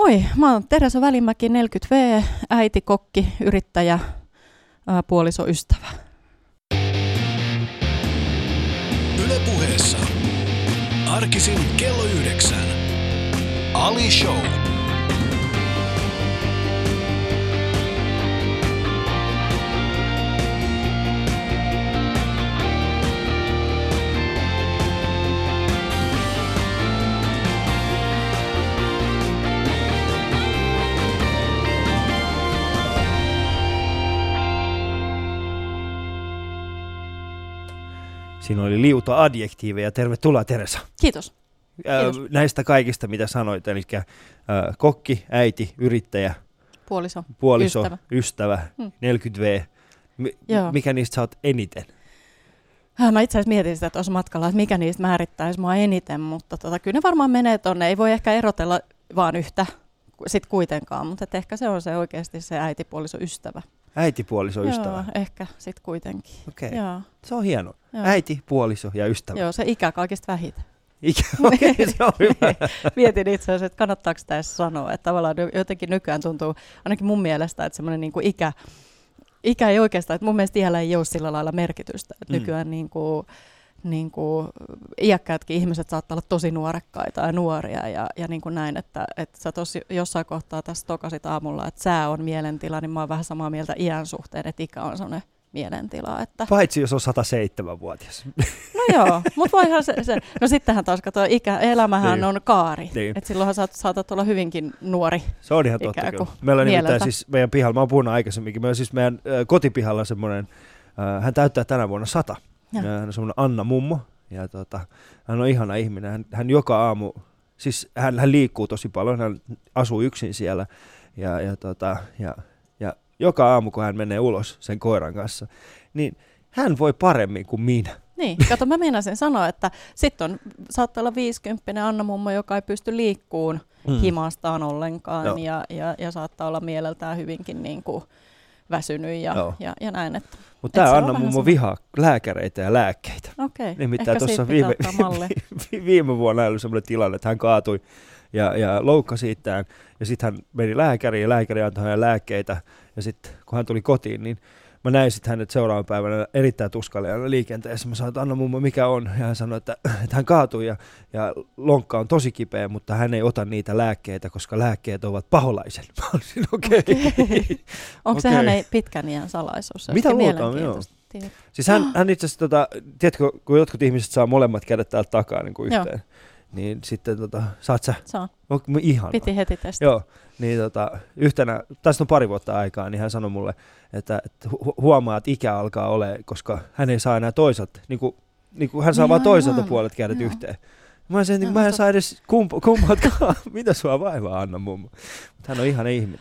Moi, mä oon Teresa Välimäki, 40V, äiti, kokki, yrittäjä, ää, puoliso, ystävä. Yle puheessa. Arkisin kello yhdeksän. Ali Show. Siinä oli liuta adjektiiveja. Tervetuloa Teresa. Kiitos. Kiitos. näistä kaikista, mitä sanoit, eli kokki, äiti, yrittäjä, Puoliso. puoliso, Ystävä. ystävä, Hmm. 40V. Mi- Joo. mikä niistä sä oot eniten? Äh, Mä itse asiassa mietin sitä tuossa matkalla, että mikä niistä määrittäisi mua eniten, mutta tota, kyllä ne varmaan menee tonne. Ei voi ehkä erotella vaan yhtä sit kuitenkaan, mutta ehkä se on se oikeasti se äitipuoliso ystävä. Äiti, puoliso, Joo, ystävä. ehkä sit kuitenkin. Okei, Joo, se on hieno. joo. Äiti, puoliso ja ystävä. Joo, se ikä kaikista vähiten. Ikä, okei, se on hyvä. Mietin itse asiassa, että kannattaako sitä edes sanoa. Että tavallaan jotenkin nykyään tuntuu, ainakin mun mielestä, että semmoinen niin ikä, ikä ei oikeastaan, että mun mielestä iällä ei ole sillä lailla merkitystä. Että Mm. Nykyään niin kuin, niin kuin, iäkkäätkin ihmiset saattaa olla tosi nuorekkaita ja nuoria ja, ja niin kuin näin, että, että sä tosi jossain kohtaa tässä tokasit aamulla, että sää on mielentila, niin mä oon vähän samaa mieltä iän suhteen, että ikä on semmoinen mielentila. Että, Paitsi jos on 107-vuotias. no joo, mutta voihan se, se, no sittenhän taas katsoa, ikä, elämähän Niin. on kaari, Niin. että silloinhan saat, saatat olla hyvinkin nuori. Se on ihan totta kyllä. Meillä on nimittäin siis meidän pihalla, mä oon puhunut aikaisemminkin, meillä on siis meidän äh, kotipihalla semmoinen, äh, hän täyttää tänä vuonna sata. Ja hän on semmoinen Anna mummo. Ja tota, hän on ihana ihminen. Hän, hän joka aamu, siis hän, hän liikkuu tosi paljon, hän asuu yksin siellä. Ja, ja, tota, ja, ja joka aamu, kun hän menee ulos sen koiran kanssa, niin hän voi paremmin kuin minä. Niin, kato mä meinasin sanoa, että sitten on, saattaa olla 50 Anna mummo, joka ei pysty liikkuun Mm. himastaan ollenkaan Joo. ja, ja, ja, saattaa olla mieleltään hyvinkin niin kuin väsynyt ja, Joo. ja, ja näin. Että, Mutta tämä Anna mummo semmoinen- vihaa lääkäreitä ja lääkkeitä. okei, Nimittäin ehkä tuossa viime, vi- viime vuonna oli semmoinen tilanne, että hän kaatui ja, ja loukkasi itseään. Ja sitten hän meni lääkäriin ja lääkäri antoi hänelle lääkkeitä. Ja sitten kun hän tuli kotiin, niin mä näin sitten hänet seuraavan päivänä erittäin tuskallinen liikenteessä. Mä sanoin, että Anna mummo, mikä on? Ja hän sanoi, että, että hän kaatui ja, ja lonkka on tosi kipeä, mutta hän ei ota niitä lääkkeitä, koska lääkkeet ovat paholaisen. Mä olisin, okei. Okei. Onko se Okei. hänen pitkän iän salaisuus? Se Mitä luultaan, tietää. Siis hän, hän itse asiassa, tota, tiedätkö, kun jotkut ihmiset saa molemmat kädet täältä takaa niin kuin Joo. Niin sitten tota, saat sä, on. on ihan Piti heti testata. Joo, niin tota, yhtenä, tästä on pari vuotta aikaa, niin hän sanoi mulle, että, että hu- huomaa, että ikä alkaa ole, koska hän ei saa enää toisaalta, niin kuin, niin kuin hän saa Niin vain toiselta aivan. puolet kädet Joo. yhteen. Mä että Joo, mä en saa edes kump- kummatkaan, mitä sua vaivaa Anna mummo. Mutta hän on ihana ihminen.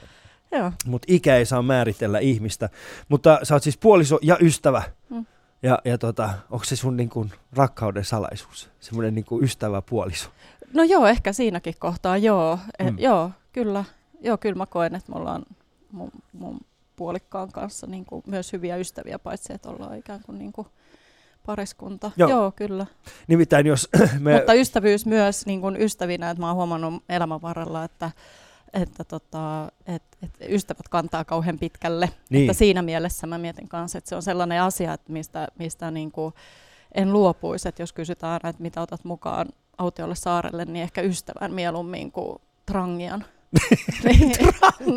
Joo. Mutta ikä ei saa määritellä ihmistä. Mutta sä oot siis puoliso ja ystävä. Mm. Ja, ja tota, onko se sun niin kuin rakkauden salaisuus? Semmoinen niin kuin ystävä puoliso. No joo, ehkä siinäkin kohtaa joo. Et, Mm. Joo, kyllä. Joo, kyllä mä koen, että me ollaan mun, mun puolikkaan kanssa niin kuin myös hyviä ystäviä, paitsi että ollaan ikään kuin, niin kuin pariskunta. Joo. Joo. joo, kyllä. Nimittäin jos me... Mutta ystävyys myös niin kuin ystävinä, että mä oon huomannut elämän varrella, että, että, tota, että, että ystävät kantaa kauhean pitkälle. Niin. Että siinä mielessä mä mietin kanssa, että se on sellainen asia, että mistä, mistä niin kuin en luopuisi, että jos kysytään että mitä otat mukaan autiolle saarelle, niin ehkä ystävän mieluummin kuin trangian. niin,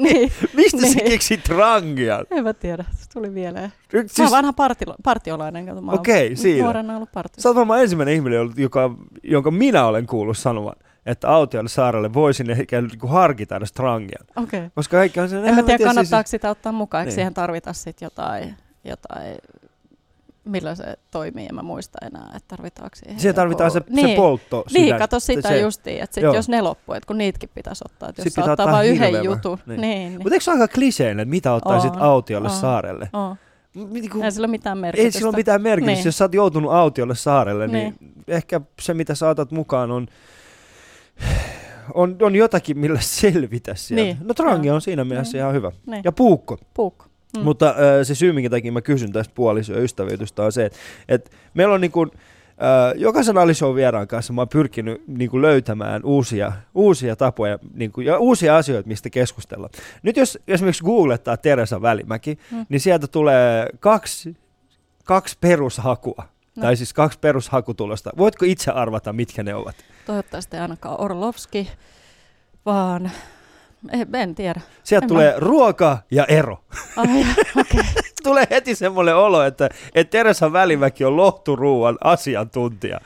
niin, Mistä Niin. keksit rangian? en mä tiedä, se tuli mieleen. Siis, Mä oon vanha partilo, partiolainen, kato, mä oon Okei, siinä. nuorena ollut partiossa. Sä oot varmaan ensimmäinen ihminen, joka, jonka minä olen kuullut sanovan, että autiolle saarelle voisin ehkä niinku harkita edes trangian. Okei. Koska kaikki on se, En mä tiedä, kannattaako sitä ottaa mukaan, eikö Niin. siihen tarvita sit jotain, jotain, millä se toimii, en mä muista enää, että tarvitaanko siihen. Siihen tarvitaan se, joku- se poltto Niin, sydän. kato sitä se, justiin, että sit Joo. jos ne loppuu, että kun niitäkin pitäisi ottaa, että jos ottaa vain yhden jutun, niin, Niin. niin. Mutta eikö se aika kliseinen, että mitä ottaisit On, autiolle on. saarelle? M- Niinku, Ei sillä ole mitään merkitystä. ei sillä ole mitään merkitystä. Niin. Jos sä oot joutunut autiolle saarelle, niin. Niin. ehkä se, mitä sä otat mukaan, on, on, on jotakin, millä selvitä sieltä. Niin. No trangia Joo. on siinä mielessä Niin. ihan hyvä. Niin. Ja puukko. Puukko. Mm. Mutta äh, se syy, minkä takia mä kysyn tästä puoliso- ja ystävyytystä on se, että, että meillä on niin kuin, jokaisen Alishow vieraan kanssa mä oon pyrkinyt niin kuin löytämään uusia, uusia tapoja niin kuin, ja uusia asioita, mistä keskustella. Nyt jos esimerkiksi googlettaa Teresa Välimäki, mm. niin sieltä tulee kaksi, kaksi perushakua. No. Tai siis kaksi perushakutulosta. Voitko itse arvata, mitkä ne ovat? Toivottavasti ainakaan Orlovski, vaan en tiedä. Sieltä en tulee mä... ruoka ja ero. Ai, okay. tulee heti semmoinen olo, että, että Teresa Välimäki on lohturuuan asiantuntija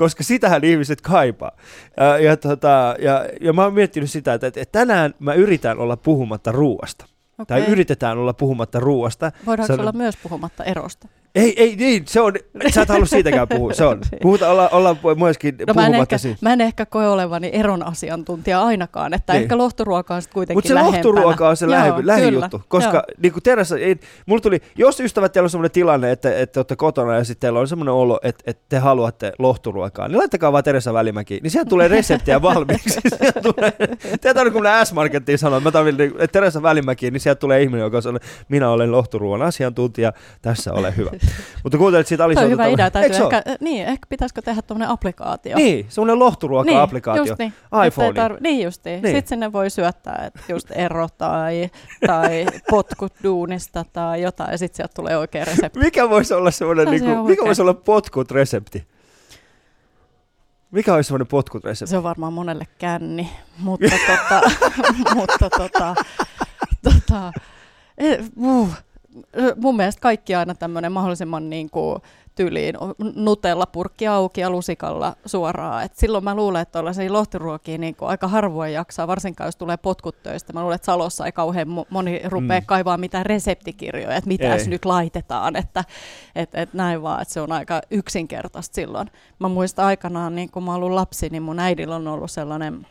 koska sitähän ihmiset kaipaa. Ja, ja, tota, ja, ja mä oon miettinyt sitä, että, että tänään mä yritän olla puhumatta ruuasta. Okay. Tai yritetään olla puhumatta ruuasta. Voidaanko Sano... olla myös puhumatta erosta? Ei, ei, niin, se on, sä et halua siitäkään puhua, se on. Puhuta, olla, olla myöskin no, mä en, ehkä, mä en ehkä koe olevani eron asiantuntija ainakaan, että niin. ehkä lohturuoka on sitten kuitenkin Mutta se lähempänä. lohturuoka on se lähi, lähijuttu, koska Joo. niin kuin terässä, ei, mulla tuli, jos ystävät teillä on sellainen tilanne, että, että olette kotona ja sitten teillä on sellainen olo, että, että te haluatte lohturuokaa, niin laittakaa vaan Teresa Välimäki, niin sieltä tulee reseptiä valmiiksi. sieltä tulee, kun S-Markettiin sanoo, että mä että Teresa Välimäki, niin sieltä tulee ihminen, joka sanoo, minä olen lohturuoan asiantuntija, tässä ole hyvä. Mutta kuuntelit siitä Alisa. Tämä on hyvä idea. Täytyy ehkä, niin, ehkä pitäisikö tehdä tuommoinen applikaatio. Niin, semmoinen lohturuoka-applikaatio. Niin, just niin. iPhone. niin justiin. Niin. Sitten sinne voi syöttää, että just ero tai, tai potkut duunista tai jotain, ja sitten sieltä tulee oikea resepti. Mikä voisi olla semmoinen, no, niinku, mikä voisi olla potkut resepti? Mikä olisi semmoinen potkut resepti? Se on varmaan monelle känni, mutta tota, mutta tota, tota, eh, uh, mun mielestä kaikki aina tämmöinen mahdollisimman niin kuin tyliin nutella purkki auki ja lusikalla suoraan. Et silloin mä luulen, että tuollaisia lohtiruokia niin aika harvoin jaksaa, varsinkaan jos tulee potkut töistä. Mä luulen, että Salossa ei kauhean moni rupea mm. kaivaa mitään reseptikirjoja, että mitä nyt laitetaan, että et, et näin vaan, että se on aika yksinkertaista silloin. Mä muistan aikanaan, niin kun mä ollut lapsi, niin mun äidillä on ollut sellainen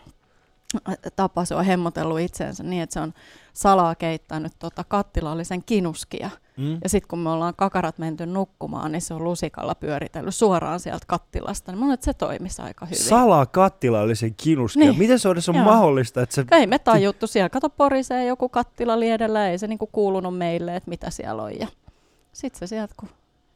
tapa, se on hemmotellut itseensä niin, että se on salaa keittänyt tota kattilallisen kinuskia. Mm. Ja sitten kun me ollaan kakarat menty nukkumaan, niin se on lusikalla pyöritellyt suoraan sieltä kattilasta. Niin että se toimisi aika hyvin. Salaa kattilallisen kinuskia? Niin. Miten se on, on mahdollista? Että se... Ei me tajuttu. Siellä kato porisee joku kattila liedellä. Ei se niinku kuulunut meille, että mitä siellä on. Ja sitten se sieltä, kun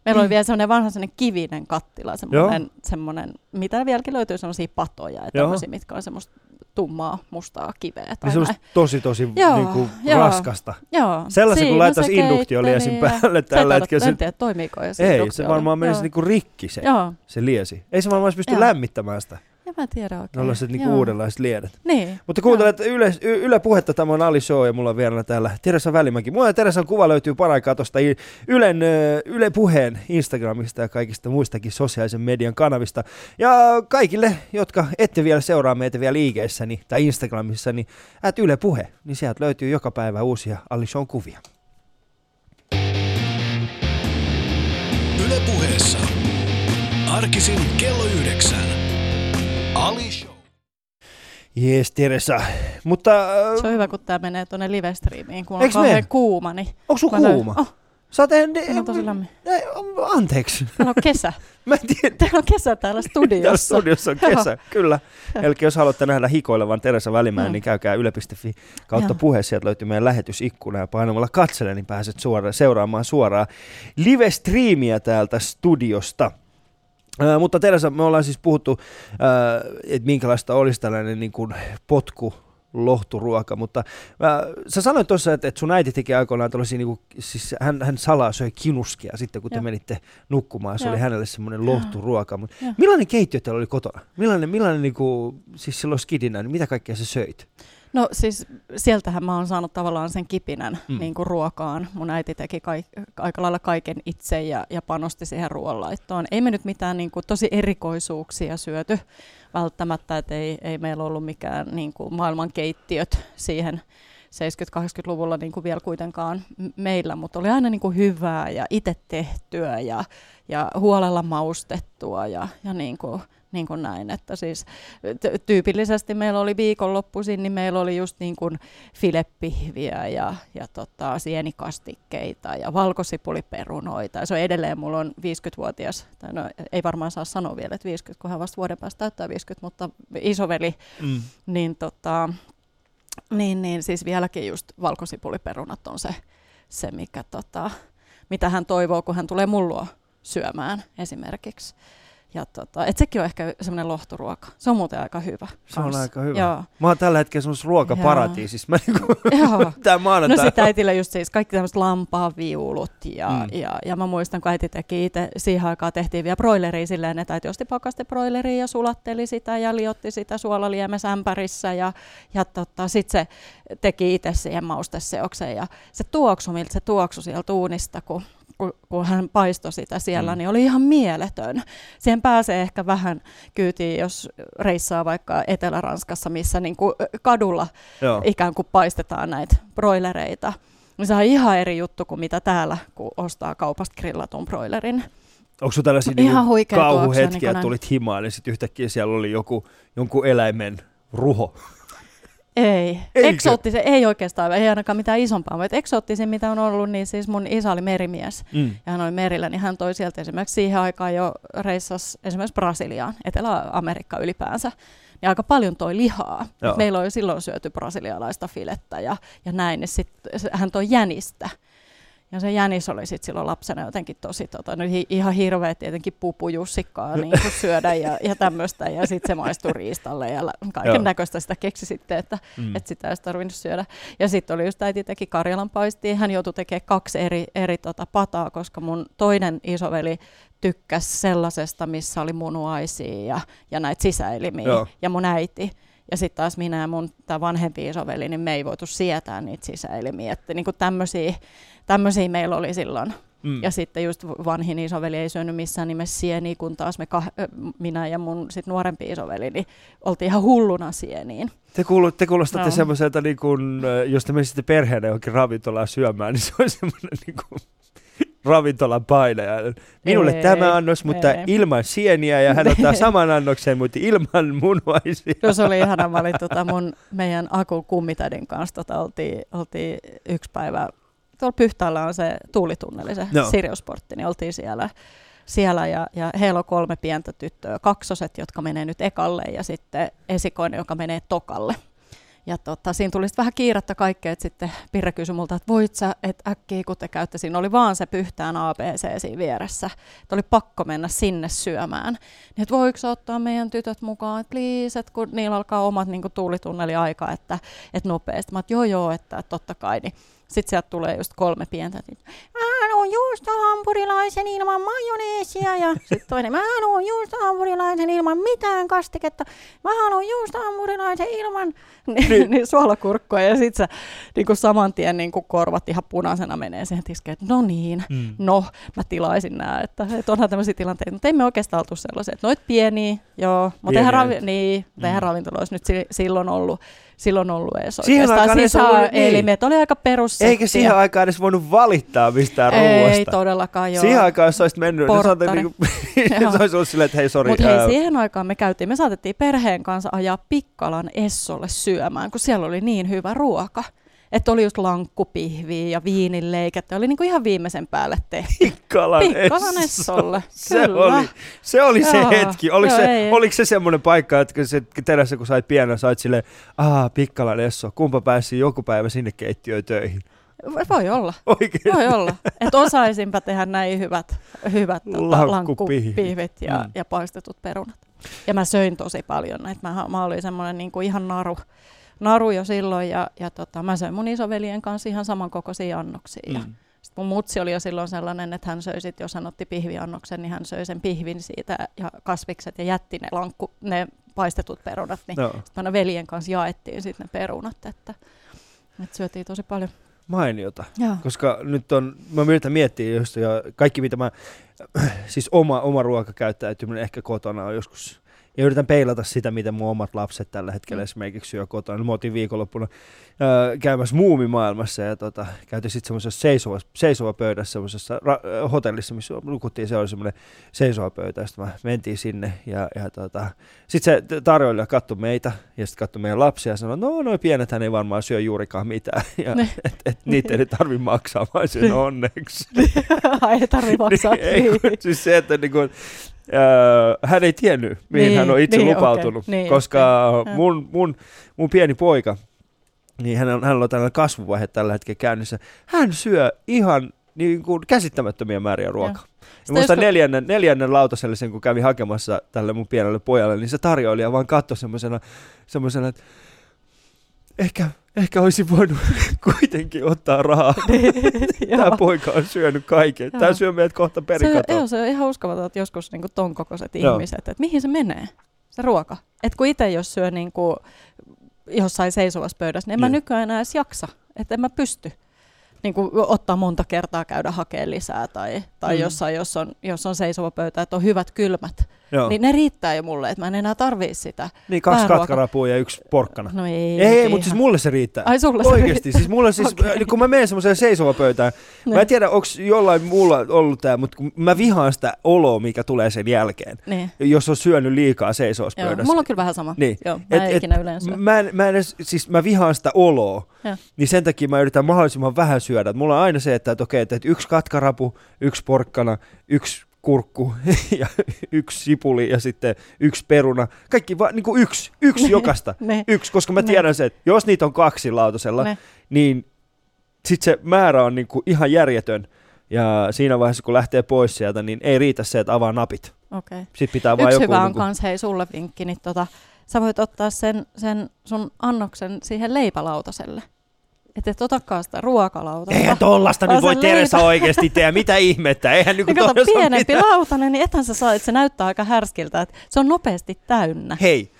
Meillä oli mm. vielä semmoinen vanha semmoinen kivinen kattila, semmoinen, semmoinen mitä vieläkin löytyy semmoisia patoja, ja mitkä on semmoista tummaa mustaa kiveä. Tai niin se tosi tosi joo, niinku joo, raskasta. Joo. Sellaisen kun laittaisi induktioliesin päälle tällä hetkellä. En tiedä, toimiiko se Ei, se varmaan menisi niinku rikki se, joo. se liesi. Ei se varmaan pysty lämmittämään sitä. En mä tiedä oikein. Sellaiset niinku uudenlaiset liedet. Niin. Mutta kuuntelet Yle, Yle Puhetta, tämä on Ali Show ja mulla on vielä täällä Teresa Välimäki. Mulla ja Teresan kuva löytyy paraikaa tuosta Ylen, Yle Puheen Instagramista ja kaikista muistakin sosiaalisen median kanavista. Ja kaikille, jotka ette vielä seuraa meitä vielä liikeessä tai Instagramissa, niin ät Yle Puhe, niin sieltä löytyy joka päivä uusia Ali Show kuvia. Yle Puheessa. Arkisin kello yhdeksän. Ali Show. Jees, Teresa. Mutta, äh, se on hyvä, kun tämä menee tuonne live-streamiin, kun on kauhean mene? kuuma. Niin Onko sun kuuma? Oh. Sä tehnyt... on tosi lämmin. Anteeksi. Täällä on kesä. Mä en tiedä. Täällä on kesä täällä studiossa. täällä studiossa on kesä, kyllä. Eli jos haluatte nähdä hikoilevan Teresa Välimäen, mm. niin käykää yle.fi kautta Joo. puhe. Sieltä löytyy meidän lähetysikkuna ja painamalla katsele, niin pääset suora, seuraamaan suoraan live-striimiä täältä studiosta. Äh, mutta Teresa, me ollaan siis puhuttu, äh, että minkälaista olisi tällainen niin kuin potku lohturuoka, mutta äh, sä sanoit tuossa, että, että sun äiti teki aikoinaan tällaisia, niin kuin, siis hän, hän salaa söi kinuskia sitten, kun te Joo. menitte nukkumaan, se Joo. oli hänelle semmoinen lohturuoka. Mutta millainen keittiö teillä oli kotona? Millainen, millainen niin kuin, siis silloin skidinä, niin mitä kaikkea sä söit? No siis sieltähän mä oon saanut tavallaan sen kipinän mm. niin kuin ruokaan. Mun äiti teki kaik, aika lailla kaiken itse ja, ja panosti siihen ruoanlaittoon. Ei me nyt mitään niin kuin, tosi erikoisuuksia syöty välttämättä, että ei, ei meillä ollut mikään niin kuin, maailman keittiöt siihen 70-80-luvulla niin kuin vielä kuitenkaan meillä, mutta oli aina niin kuin hyvää ja itse tehtyä ja, ja huolella maustettua ja, ja niin kuin, niin kuin näin, että siis tyypillisesti meillä oli viikonloppuisin, niin meillä oli just niin kuin filepihviä ja, ja tota, sienikastikkeita ja valkosipuliperunoita. Ja se on edelleen, mulla on 50-vuotias, tai no, ei varmaan saa sanoa vielä, että 50, kun hän vasta vuoden päästä täyttää 50, mutta isoveli, mm. niin, tota, niin, niin siis vieläkin just valkosipuliperunat on se, se mikä, tota, mitä hän toivoo, kun hän tulee mullua syömään esimerkiksi. Ja tota, et sekin on ehkä semmoinen lohturuoka. Se on muuten aika hyvä. Se on kans. aika hyvä. Joo. Mä oon tällä hetkellä semmoisessa ruokaparatiisissa. Mä niinku, Joo. tää maanantai. No sitä äitillä just siis kaikki tämmöiset lampaaviulut ja, Mm. ja, ja mä muistan, kun äiti teki itse, siihen aikaan tehtiin vielä broileria silleen, että äiti osti pakaste broileria ja sulatteli sitä ja liotti sitä suolaliemessä ja, ja tota, sitten se teki itse siihen mausteseoksen ja se tuoksu, miltä se tuoksu sieltä uunista, kun kun, kun hän paistoi sitä siellä, Mm. niin oli ihan mieletön. Siihen pääsee ehkä vähän kyytiin, jos reissaa vaikka Etelä-Ranskassa, missä niin kuin kadulla Joo. ikään kuin paistetaan näitä broilereita. Niin se on ihan eri juttu kuin mitä täällä, kun ostaa kaupasta grillatun broilerin. Onko sulla tällaisia Ihan niinku huikea tuoksu, kauhuhetkiä, niin että tulit himaan ja sitten yhtäkkiä siellä oli joku, jonkun eläimen ruho? Ei. Eikö? Eksoottisen, ei oikeastaan, ei ainakaan mitään isompaa, mutta eksoottisin mitä on ollut, niin siis mun isä oli merimies Mm. ja hän oli merillä, niin hän toi sieltä esimerkiksi siihen aikaan jo reissas esimerkiksi Brasiliaan, Etelä-Amerikka ylipäänsä. Ja aika paljon toi lihaa. Joo. Meillä oli silloin syöty brasilialaista filettä ja, ja näin, niin sit se- hän toi jänistä. Ja se jänis oli sitten silloin lapsena jotenkin tosi tota, no, hi, ihan hirveä tietenkin pupujussikkaa niin kuin syödä ja, ja tämmöistä. Ja sitten se maistui riistalle ja kaiken näköistä sitä keksi sitten, että, Mm. että sitä ei tarvinnut syödä. Ja sitten oli just äiti teki Karjalan paistia. Hän joutui tekemään kaksi eri, eri tota, pataa, koska mun toinen isoveli tykkäsi sellaisesta, missä oli munuaisia ja, ja näitä sisäelimiä. Joo. Ja mun äiti. Ja sitten taas minä ja mun tää vanhempi isoveli, niin me ei voitu sietää niitä sisäelimiä. Että niinku tämmöisiä, meillä oli silloin. Mm. Ja sitten just vanhin isoveli ei syönyt missään nimessä sieniä, kun taas me kah- minä ja mun sit nuorempi isoveli, niin oltiin ihan hulluna sieniin. Te, kuulu, te kuulostatte Joo. semmoiselta, niin kun, jos te menisitte perheenä johonkin ravintolaan syömään, niin se on semmoinen niin kuin, ravintolan painaja. Minulle Ei, tämä annos, mutta ei. ilman sieniä, ja hän ottaa saman annoksen, mutta ilman munuaisia. Se oli ihana, mä olin tota mun meidän Akun kummitädin kanssa, tota, oltiin, oltiin yksi päivä, tuolla Pyhtäällä on se tuulitunneli, se no. Siriusportti, niin oltiin siellä, siellä ja, ja heillä on kolme pientä tyttöä, kaksoset, jotka menee nyt ekalle ja sitten esikoinen, joka menee tokalle. Ja tota, siinä tuli vähän kiirettä kaikkea, että sitten Pirre kysyi multa, että voit sä, että äkkiä kun te käytte, siinä oli vaan se pyhtään ABC siinä vieressä. Että oli pakko mennä sinne syömään. Niin, että voiko ottaa meidän tytöt mukaan, että please, että kun niillä alkaa omat niin tuulitunneli aika, että, että nopeasti. Mä että joo joo, että, että totta kai. Niin sitten sieltä tulee just kolme pientä. Niin, haluan just hampurilaisen ilman majoneesia. Ja sitten toinen, mä haluan just hampurilaisen ilman mitään kastiketta. Mä haluan just hampurilaisen ilman niin. niin suolakurkkoa. Ja sitten sä niin kuin saman tien niin kuin korvat ihan punaisena menee siihen tiskeen, että no niin, Mm. no mä tilaisin nämä, että, että onhan tämmöisiä tilanteita, mutta ei me oikeastaan oltu sellaisia, että noit pieniä, joo, mutta eihän, ravi, niin, Mm. eihän ravintoloissa nyt si- silloin ollut, silloin ollut edes Siihen oikeastaan aikaan edes ollut- niin. oli aika perus Eikä siihen aikaan edes voinut valittaa mistään Ei ruoasta. todellakaan joo. Siihen aikaan, jos olisit mennyt, niin Porttari. niin kuin, Joo. se olisi ollut silleen, että hei, sori. Mutta hei, siihen aikaan me käytiin, me saatettiin perheen kanssa ajaa Pikkalan Essolle syömään, kun siellä oli niin hyvä ruoka. Että oli just lankkupihviä ja viininleikettä, oli niinku ihan viimeisen päälle tehty. Pikkalan, Pikkalan Esso. Essolle, Se kyllä. oli, se, oli se Joo, hetki. Oliko, joo, se, ei. oliko se semmoinen paikka, että se terässä, kun sait pienä, sait silleen, aah, Pikkalan Esso, kumpa pääsi joku päivä sinne keittiöön töihin? Voi olla, Oikein. voi olla. Että osaisinpä tehdä näin hyvät, hyvät tota, Lankkupihvit. ja, Mm. ja paistetut perunat. Ja mä söin tosi paljon näitä. Mä, mä olin semmoinen niinku ihan naru, naru jo silloin ja, ja tota, mä söin mun isoveljen kanssa ihan samankokoisia annoksia. Mm. Sitten mun mutsi oli jo silloin sellainen, että hän söi sit, jos hän otti pihviannoksen, niin hän söi sen pihvin siitä ja kasvikset ja jätti ne, lankku, ne paistetut perunat. Niin No, sitten veljen kanssa jaettiin sitten ne perunat, että, että syötiin tosi paljon. Mainiota. Joo. Koska nyt on, mä yritän miettiä just, ja kaikki mitä mä, siis oma, oma ruokakäyttäytyminen ehkä kotona on joskus, ja yritän peilata sitä, mitä mun omat lapset tällä hetkellä Mm. esimerkiksi syö kotona. No, Mä otin viikonloppuna ää, käymässä muumimaailmassa ja tota, käytiin sitten semmoisessa seisova, seisova pöydässä semmoisessa ra- hotellissa, missä nukuttiin, se oli semmoinen seisova pöytä, ja sitten mä mentiin sinne ja, ja tota, sitten se tarjoilija katsoi meitä ja sitten katsoi meidän lapsia ja sanoi, no noin pienet hän ei varmaan syö juurikaan mitään, ja Ne. et, et, niitä ei tarvi maksaa, vaan sen Niin. onneksi. ei tarvi maksaa. Niin, ei, kun, siis se, että niin kuin, äh, hän ei tiennyt, mihin Niin, hän on itse niin, lupautunut, okei, niin, koska just mun, mun, mun pieni poika, niin hän on, hänellä on tällainen kasvuvaihe tällä hetkellä käynnissä. Hän syö ihan niin kuin käsittämättömiä määriä ruokaa. Ja muistan joskus- neljännen, neljännen lautaselle sen, kun kävi hakemassa tälle mun pienelle pojalle, niin se tarjoilija vaan katsoi semmoisena, semmoisena että ehkä, ehkä olisi voinut kuitenkin ottaa rahaa. Tämä Joo. poika on syönyt kaiken. Tämä Joo. syö meidät kohta Se, perikatoon. joo, se on ihan uskomaton, että joskus niin ton kokoiset Joo. ihmiset, että mihin se menee, se ruoka. Et kun itse jos syö niin kuin jossain seisovassa pöydässä, niin en mä Niin. nykyään enää edes jaksa, että en mä pysty niin kuin ottaa monta kertaa käydä hakemaan lisää tai, tai mm. jossain, jos on, jos on seisova pöytä, että on hyvät kylmät, Joo. niin ne riittää jo mulle, että mä en enää tarvii sitä. Niin kaksi katkarapua ja yksi porkkana. No ei, Ei, ei mutta siis mulle se riittää. Ai sulle se Oikeesti, siis mulle siis, okay. kun mä menen semmoiseen seisovapöytään, mä en tiedä, onko jollain muulla ollut tämä, mutta kun mä vihaan sitä oloa, mikä tulee sen jälkeen, Niin. jos on syönyt liikaa seisovassa Joo, pöydässä. mulla on kyllä vähän sama. Niin. Joo, mä Et- en et- ikinä yleensä. Mä, en, mä, en edes, siis mä vihaan sitä oloa, Joo. niin sen takia mä yritän mahdollisimman vähän syödä. Et Mulla on aina se, että, että okei, että yksi katkarapu, yksi porkkana, yksi kurkku ja yksi sipuli ja sitten yksi peruna. Kaikki vaan niin kuin yksi, yksi jokaista. Ne, Yksi, koska mä Ne. tiedän sen, että jos niitä on kaksi lautasella, ne. niin sitten se määrä on niinku ihan järjetön. Ja siinä vaiheessa, kun lähtee pois sieltä, niin ei riitä se, että avaa napit. Okei. Sitten pitää vaan Yksi joku... hyvä on niinku, kans, hei sulle vinkki, niin tota, sä voit ottaa sen, sen sun annoksen siihen leipälautaselle. Että et otakaan sitä ruokalautasta. Eihän tollasta nyt voi Teresa oikeasti tehdä, mitä ihmettä. Eihän niin kato, pienempi mitään. lautanen, niin ethän sä saa, että se näyttää aika härskiltä, että se on nopeasti täynnä. Hei,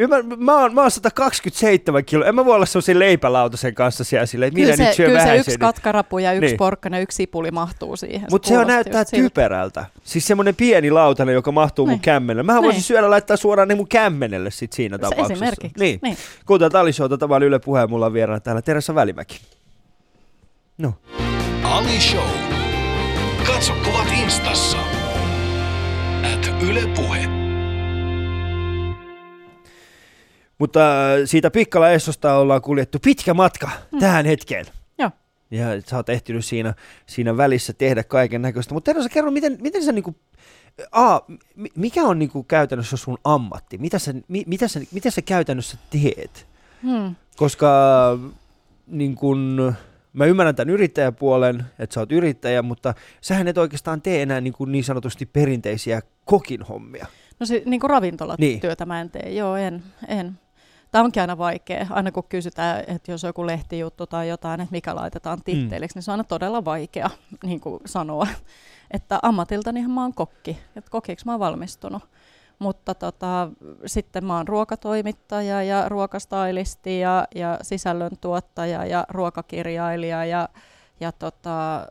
Ymmär, mä, oon, mä oon 127 kiloa. En mä voi olla sellaisen leipälautasen kanssa siellä silleen, että minä Kyllä nyt se, syö kyllä se yksi katkarapu ja yksi Niin. niin. porkkana ja yksi sipuli mahtuu siihen. Mutta se on kuulosti näyttää typerältä. Siis semmoinen pieni lautanen, joka mahtuu mun Niin. kämmenelle. Mähän voisin Niin. syödä laittaa suoraan ne mun kämmenelle sit siinä Se tapauksessa. Esimerkiksi. Niin. niin. Kuuntelut Ali Showta, tämä oli Yle Puheen, mulla on vieraana täällä Teressa Välimäki. No. Ali Show. Katso kuvat instassa. At Yle Puhe. Mutta äh, siitä Pikkala Essosta ollaan kuljettu pitkä matka mm. tähän hetkeen. Joo. Ja sä oot ehtinyt siinä, siinä välissä tehdä kaiken näköistä. Mutta Teresa, kerro, miten, miten sä niinku, A, mi- mikä on niinku käytännössä sun ammatti? Mitä sä, mi, mitä, sä, mitä sä käytännössä teet? Hmm. Koska niin kun, mä ymmärrän tämän yrittäjäpuolen, että sä oot yrittäjä, mutta sähän et oikeastaan tee enää niin, kuin niin sanotusti perinteisiä kokin hommia. No se, niin kuin ravintolatyötä Niin. mä en tee, joo en, en. Tämä onkin aina vaikea, aina kun kysytään, että jos joku lehtijuttu tai jotain, että mikä laitetaan titteeliksi, mm. niin se on aina todella vaikea niin kuin sanoa. Että ammatiltanihan mä oon kokki, että kokiksi mä oon valmistunut. Mutta tota, sitten mä oon ruokatoimittaja ja ruokastylisti ja, ja sisällöntuottaja ja ruokakirjailija ja, ja tota,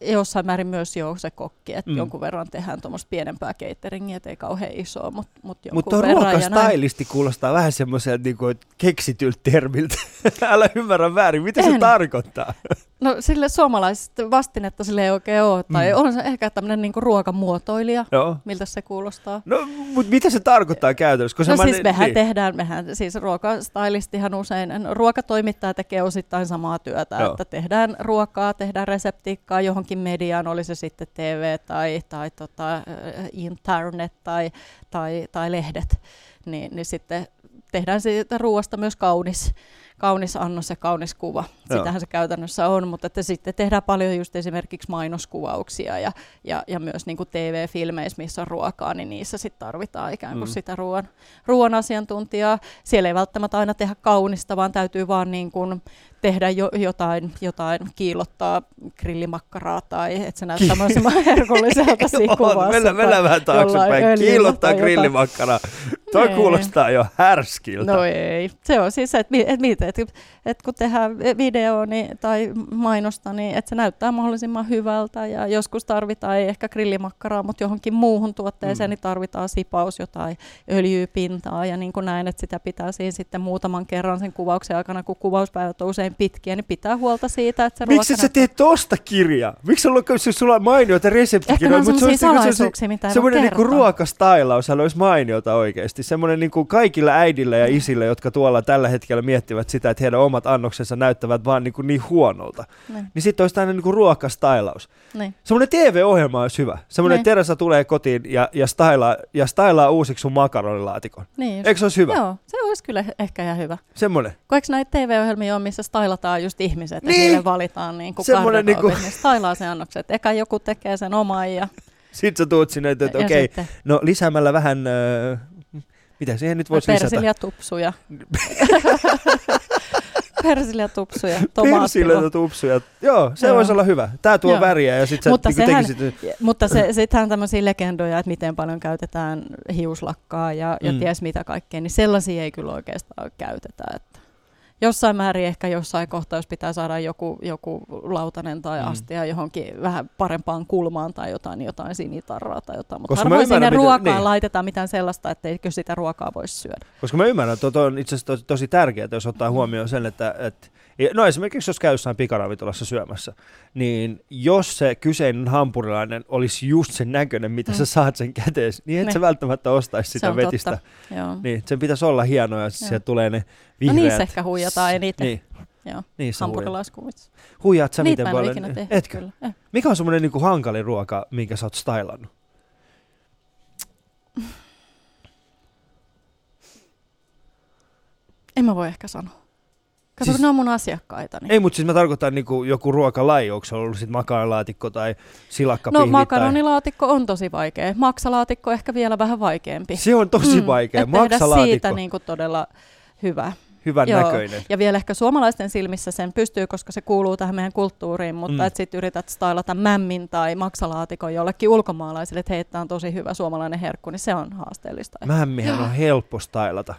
jossain määrin myös jo se kokki, että Mm. jonkun verran tehdään tuommoista pienempää cateringia, et ei kauhean isoa, mutta mut jonkun Mutta verran. näin. ruokastylisti kuulostaa vähän semmoiselta niin kuin, keksityltä termiltä. Älä ymmärrä väärin, mitä se En. tarkoittaa? No sille suomalaisesta vastinetta sille ei oikein ole, tai Mm. on se ehkä tämmöinen niinku ruokamuotoilija, Joo. miltä se kuulostaa. No, mutta mitä se tarkoittaa käytännössä? Koska No siis mehän niin. tehdään, mehän siis ruokastylistihan usein, no, ruokatoimittaja tekee osittain samaa työtä, Joo. että tehdään ruokaa, tehdään reseptiikkaa johonkin mediaan, oli se sitten TV tai, tai tota, äh, internet tai, tai, tai lehdet, niin, niin sitten tehdään siitä ruoasta myös kaunis, kaunis annos ja kaunis kuva. Joo. Sitähän se käytännössä on, mutta että sitten tehdään paljon just esimerkiksi mainoskuvauksia ja, ja, ja myös niin kuin TV-filmeissä, missä on ruokaa, niin niissä sitten tarvitaan ikään kuin mm. sitä ruoan, ruoan asiantuntijaa. Siellä ei välttämättä aina tehdä kaunista, vaan täytyy vaan niin kuin tehdä jo, jotain, jotain, kiillottaa grillimakkaraa tai että se näyttää mahdollisimman herkulliselta siinä kuvassa. mennään, mennään vähän taaksepäin. jotain. grillimakkaraa. Toi Niin. kuulostaa jo härskiltä. No ei. Se on siis se, että, mi- että, miten, että, että kun tehdään video niin, tai mainosta, niin että se näyttää mahdollisimman hyvältä ja joskus tarvitaan ei ehkä grillimakkaraa, mutta johonkin muuhun tuotteeseen mm. niin tarvitaan sipaus, jotain öljypintaa ja niin kuin näin, että sitä pitää siinä sitten muutaman kerran sen kuvauksen aikana, kun kuvauspäivät on usein pitkiä, niin pitää huolta siitä, että se Miksi ruoka sä teet tosta kirjaa? Miksi sulla on, siis sulla on mainioita Ehkä reseptikirjoja, on mutta se olisi niinku salaisuuksia, mitä semmoinen niinku ruokastailaus, hän olisi mainiota oikeasti. semmoinen niin kuin kaikille äidille ja isille, jotka tuolla tällä hetkellä miettivät sitä, että heidän omat annoksensa näyttävät vaan niin, kuin niin huonolta. Niin. Niin sitten olisi tämmöinen niin ruokastailaus. Niin. Semmoinen TV-ohjelma olisi hyvä. Semmoinen, Niin. Teresa tulee kotiin ja, ja, stylaa, ja stylaa uusiksi sun makaronilaatikon. Niin. Eikö se olisi hyvä? Joo, se olisi kyllä ehkä ihan hyvä. Semmoinen. Kun eikö näitä TV-ohjelmia on, missä stylataan just ihmiset ja Niin. niille valitaan niin kuin Semmoinen niin stylaa se annokset. Eka joku tekee sen oman ja, Sitten sä tuut sinne, että, okei, sitten no lisäämällä vähän, öö, mitä siihen nyt voisi lisätä? persiljatupsuja. persiljatupsuja, Persilöitä, tomaattilo. tupsuja. Joo, se Joo. voisi olla hyvä. Tää tuo Joo. väriä ja sitten sä Mutta niinku sehän- tekisit... Mutta se, sittenhän tämmöisiä legendoja, että miten paljon käytetään hiuslakkaa ja, ja Mm. ties mitä kaikkea, niin sellaisia ei kyllä oikeastaan käytetä. Että jossain määrin ehkä jossain kohtaa, jos pitää saada joku, joku lautanen tai Mm. astia johonkin vähän parempaan kulmaan tai jotain, niin jotain sinitarraa tai jotain. Mutta harvoin sinne miten- ruokaan niin. laitetaan mitään sellaista, etteikö sitä ruokaa voisi syödä. Koska mä ymmärrän, että on itse asiassa tosi, tosi tärkeää, jos ottaa huomioon sen, että, että no esimerkiksi jos käy jossain pikaravintolassa syömässä, niin jos se kyseinen hampurilainen olisi just sen näköinen, mitä Mm. sä saat sen käteen, niin et Ne. sä välttämättä ostaisi Se sitä on vetistä. totta. Niin, sen pitäisi olla hienoa, ja sieltä tulee ne No vihreät. niissä ehkä huijataan eniten. Niin, Joo. niissä huijaat. Hampurilaiskuvissa. Huijaat sä Niitä miten mä en ole paljon? ikinä tehnyt. Etkö? Kyllä. Eh. Mikä on semmoinen niinku hankalin ruoka, minkä sä oot stylannut? En mä voi ehkä sanoa. Kato, Siis- ne on mun asiakkaita. Niin. Ei, mutta siis mä tarkoitan niinku joku ruokalaji, onko se ollut sit makaronilaatikko tai silakkapihvi No tai... makaronilaatikko on tosi vaikea. Maksalaatikko ehkä vielä vähän vaikeampi. Se on tosi Mm, vaikea. et tehdä Maksalaatikko, siitä niin kuin todella hyvä. hyvän Joo. näköinen. Ja vielä ehkä suomalaisten silmissä sen pystyy, koska se kuuluu tähän meidän kulttuuriin, mutta Mm. mm. että sitten yrität stylata mämmin tai maksalaatikon jollekin ulkomaalaisille, että hei, on tosi hyvä suomalainen herkku, niin se on haasteellista. Mämmihän on helppo stylata.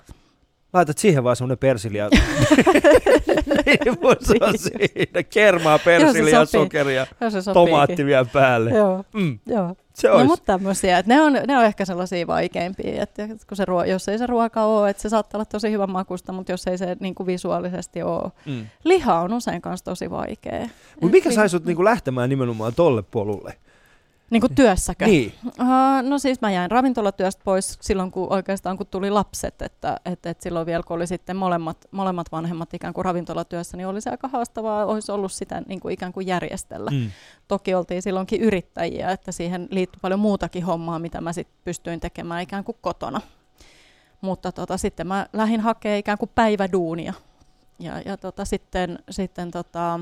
Laitat siihen vaan semmonen persilia. niin mun se on siinä. Kermaa, persiliaa, sopii. sokeria, tomaatti vielä päälle. Joo, Mm, joo. se No olisi. mutta tämmöisiä, että ne on, ne on ehkä sellaisia vaikeimpia, että kun se ruo, jos ei se ruoka ole, että se saattaa olla tosi hyvän makusta, mutta jos ei se niin kuin visuaalisesti ole. Mm. Liha on usein kanssa tosi vaikea. Mut mikä sai sut niinku lähtemään nimenomaan tolle polulle? Niin kuin työssäkö? Niin. Uh, no siis mä jäin ravintolatyöstä pois silloin, kun oikeastaan kun tuli lapset, että et, et silloin vielä kun oli sitten molemmat, molemmat vanhemmat ikään kuin ravintolatyössä, niin oli se aika haastavaa, olisi ollut sitä niin kuin ikään kuin järjestellä. Mm. Toki oltiin silloinkin yrittäjiä, että siihen liittyi paljon muutakin hommaa, mitä mä sitten pystyin tekemään ikään kuin kotona. Mutta tota, sitten mä lähdin hakemaan ikään kuin päiväduunia. Ja, ja tota, sitten, sitten tota,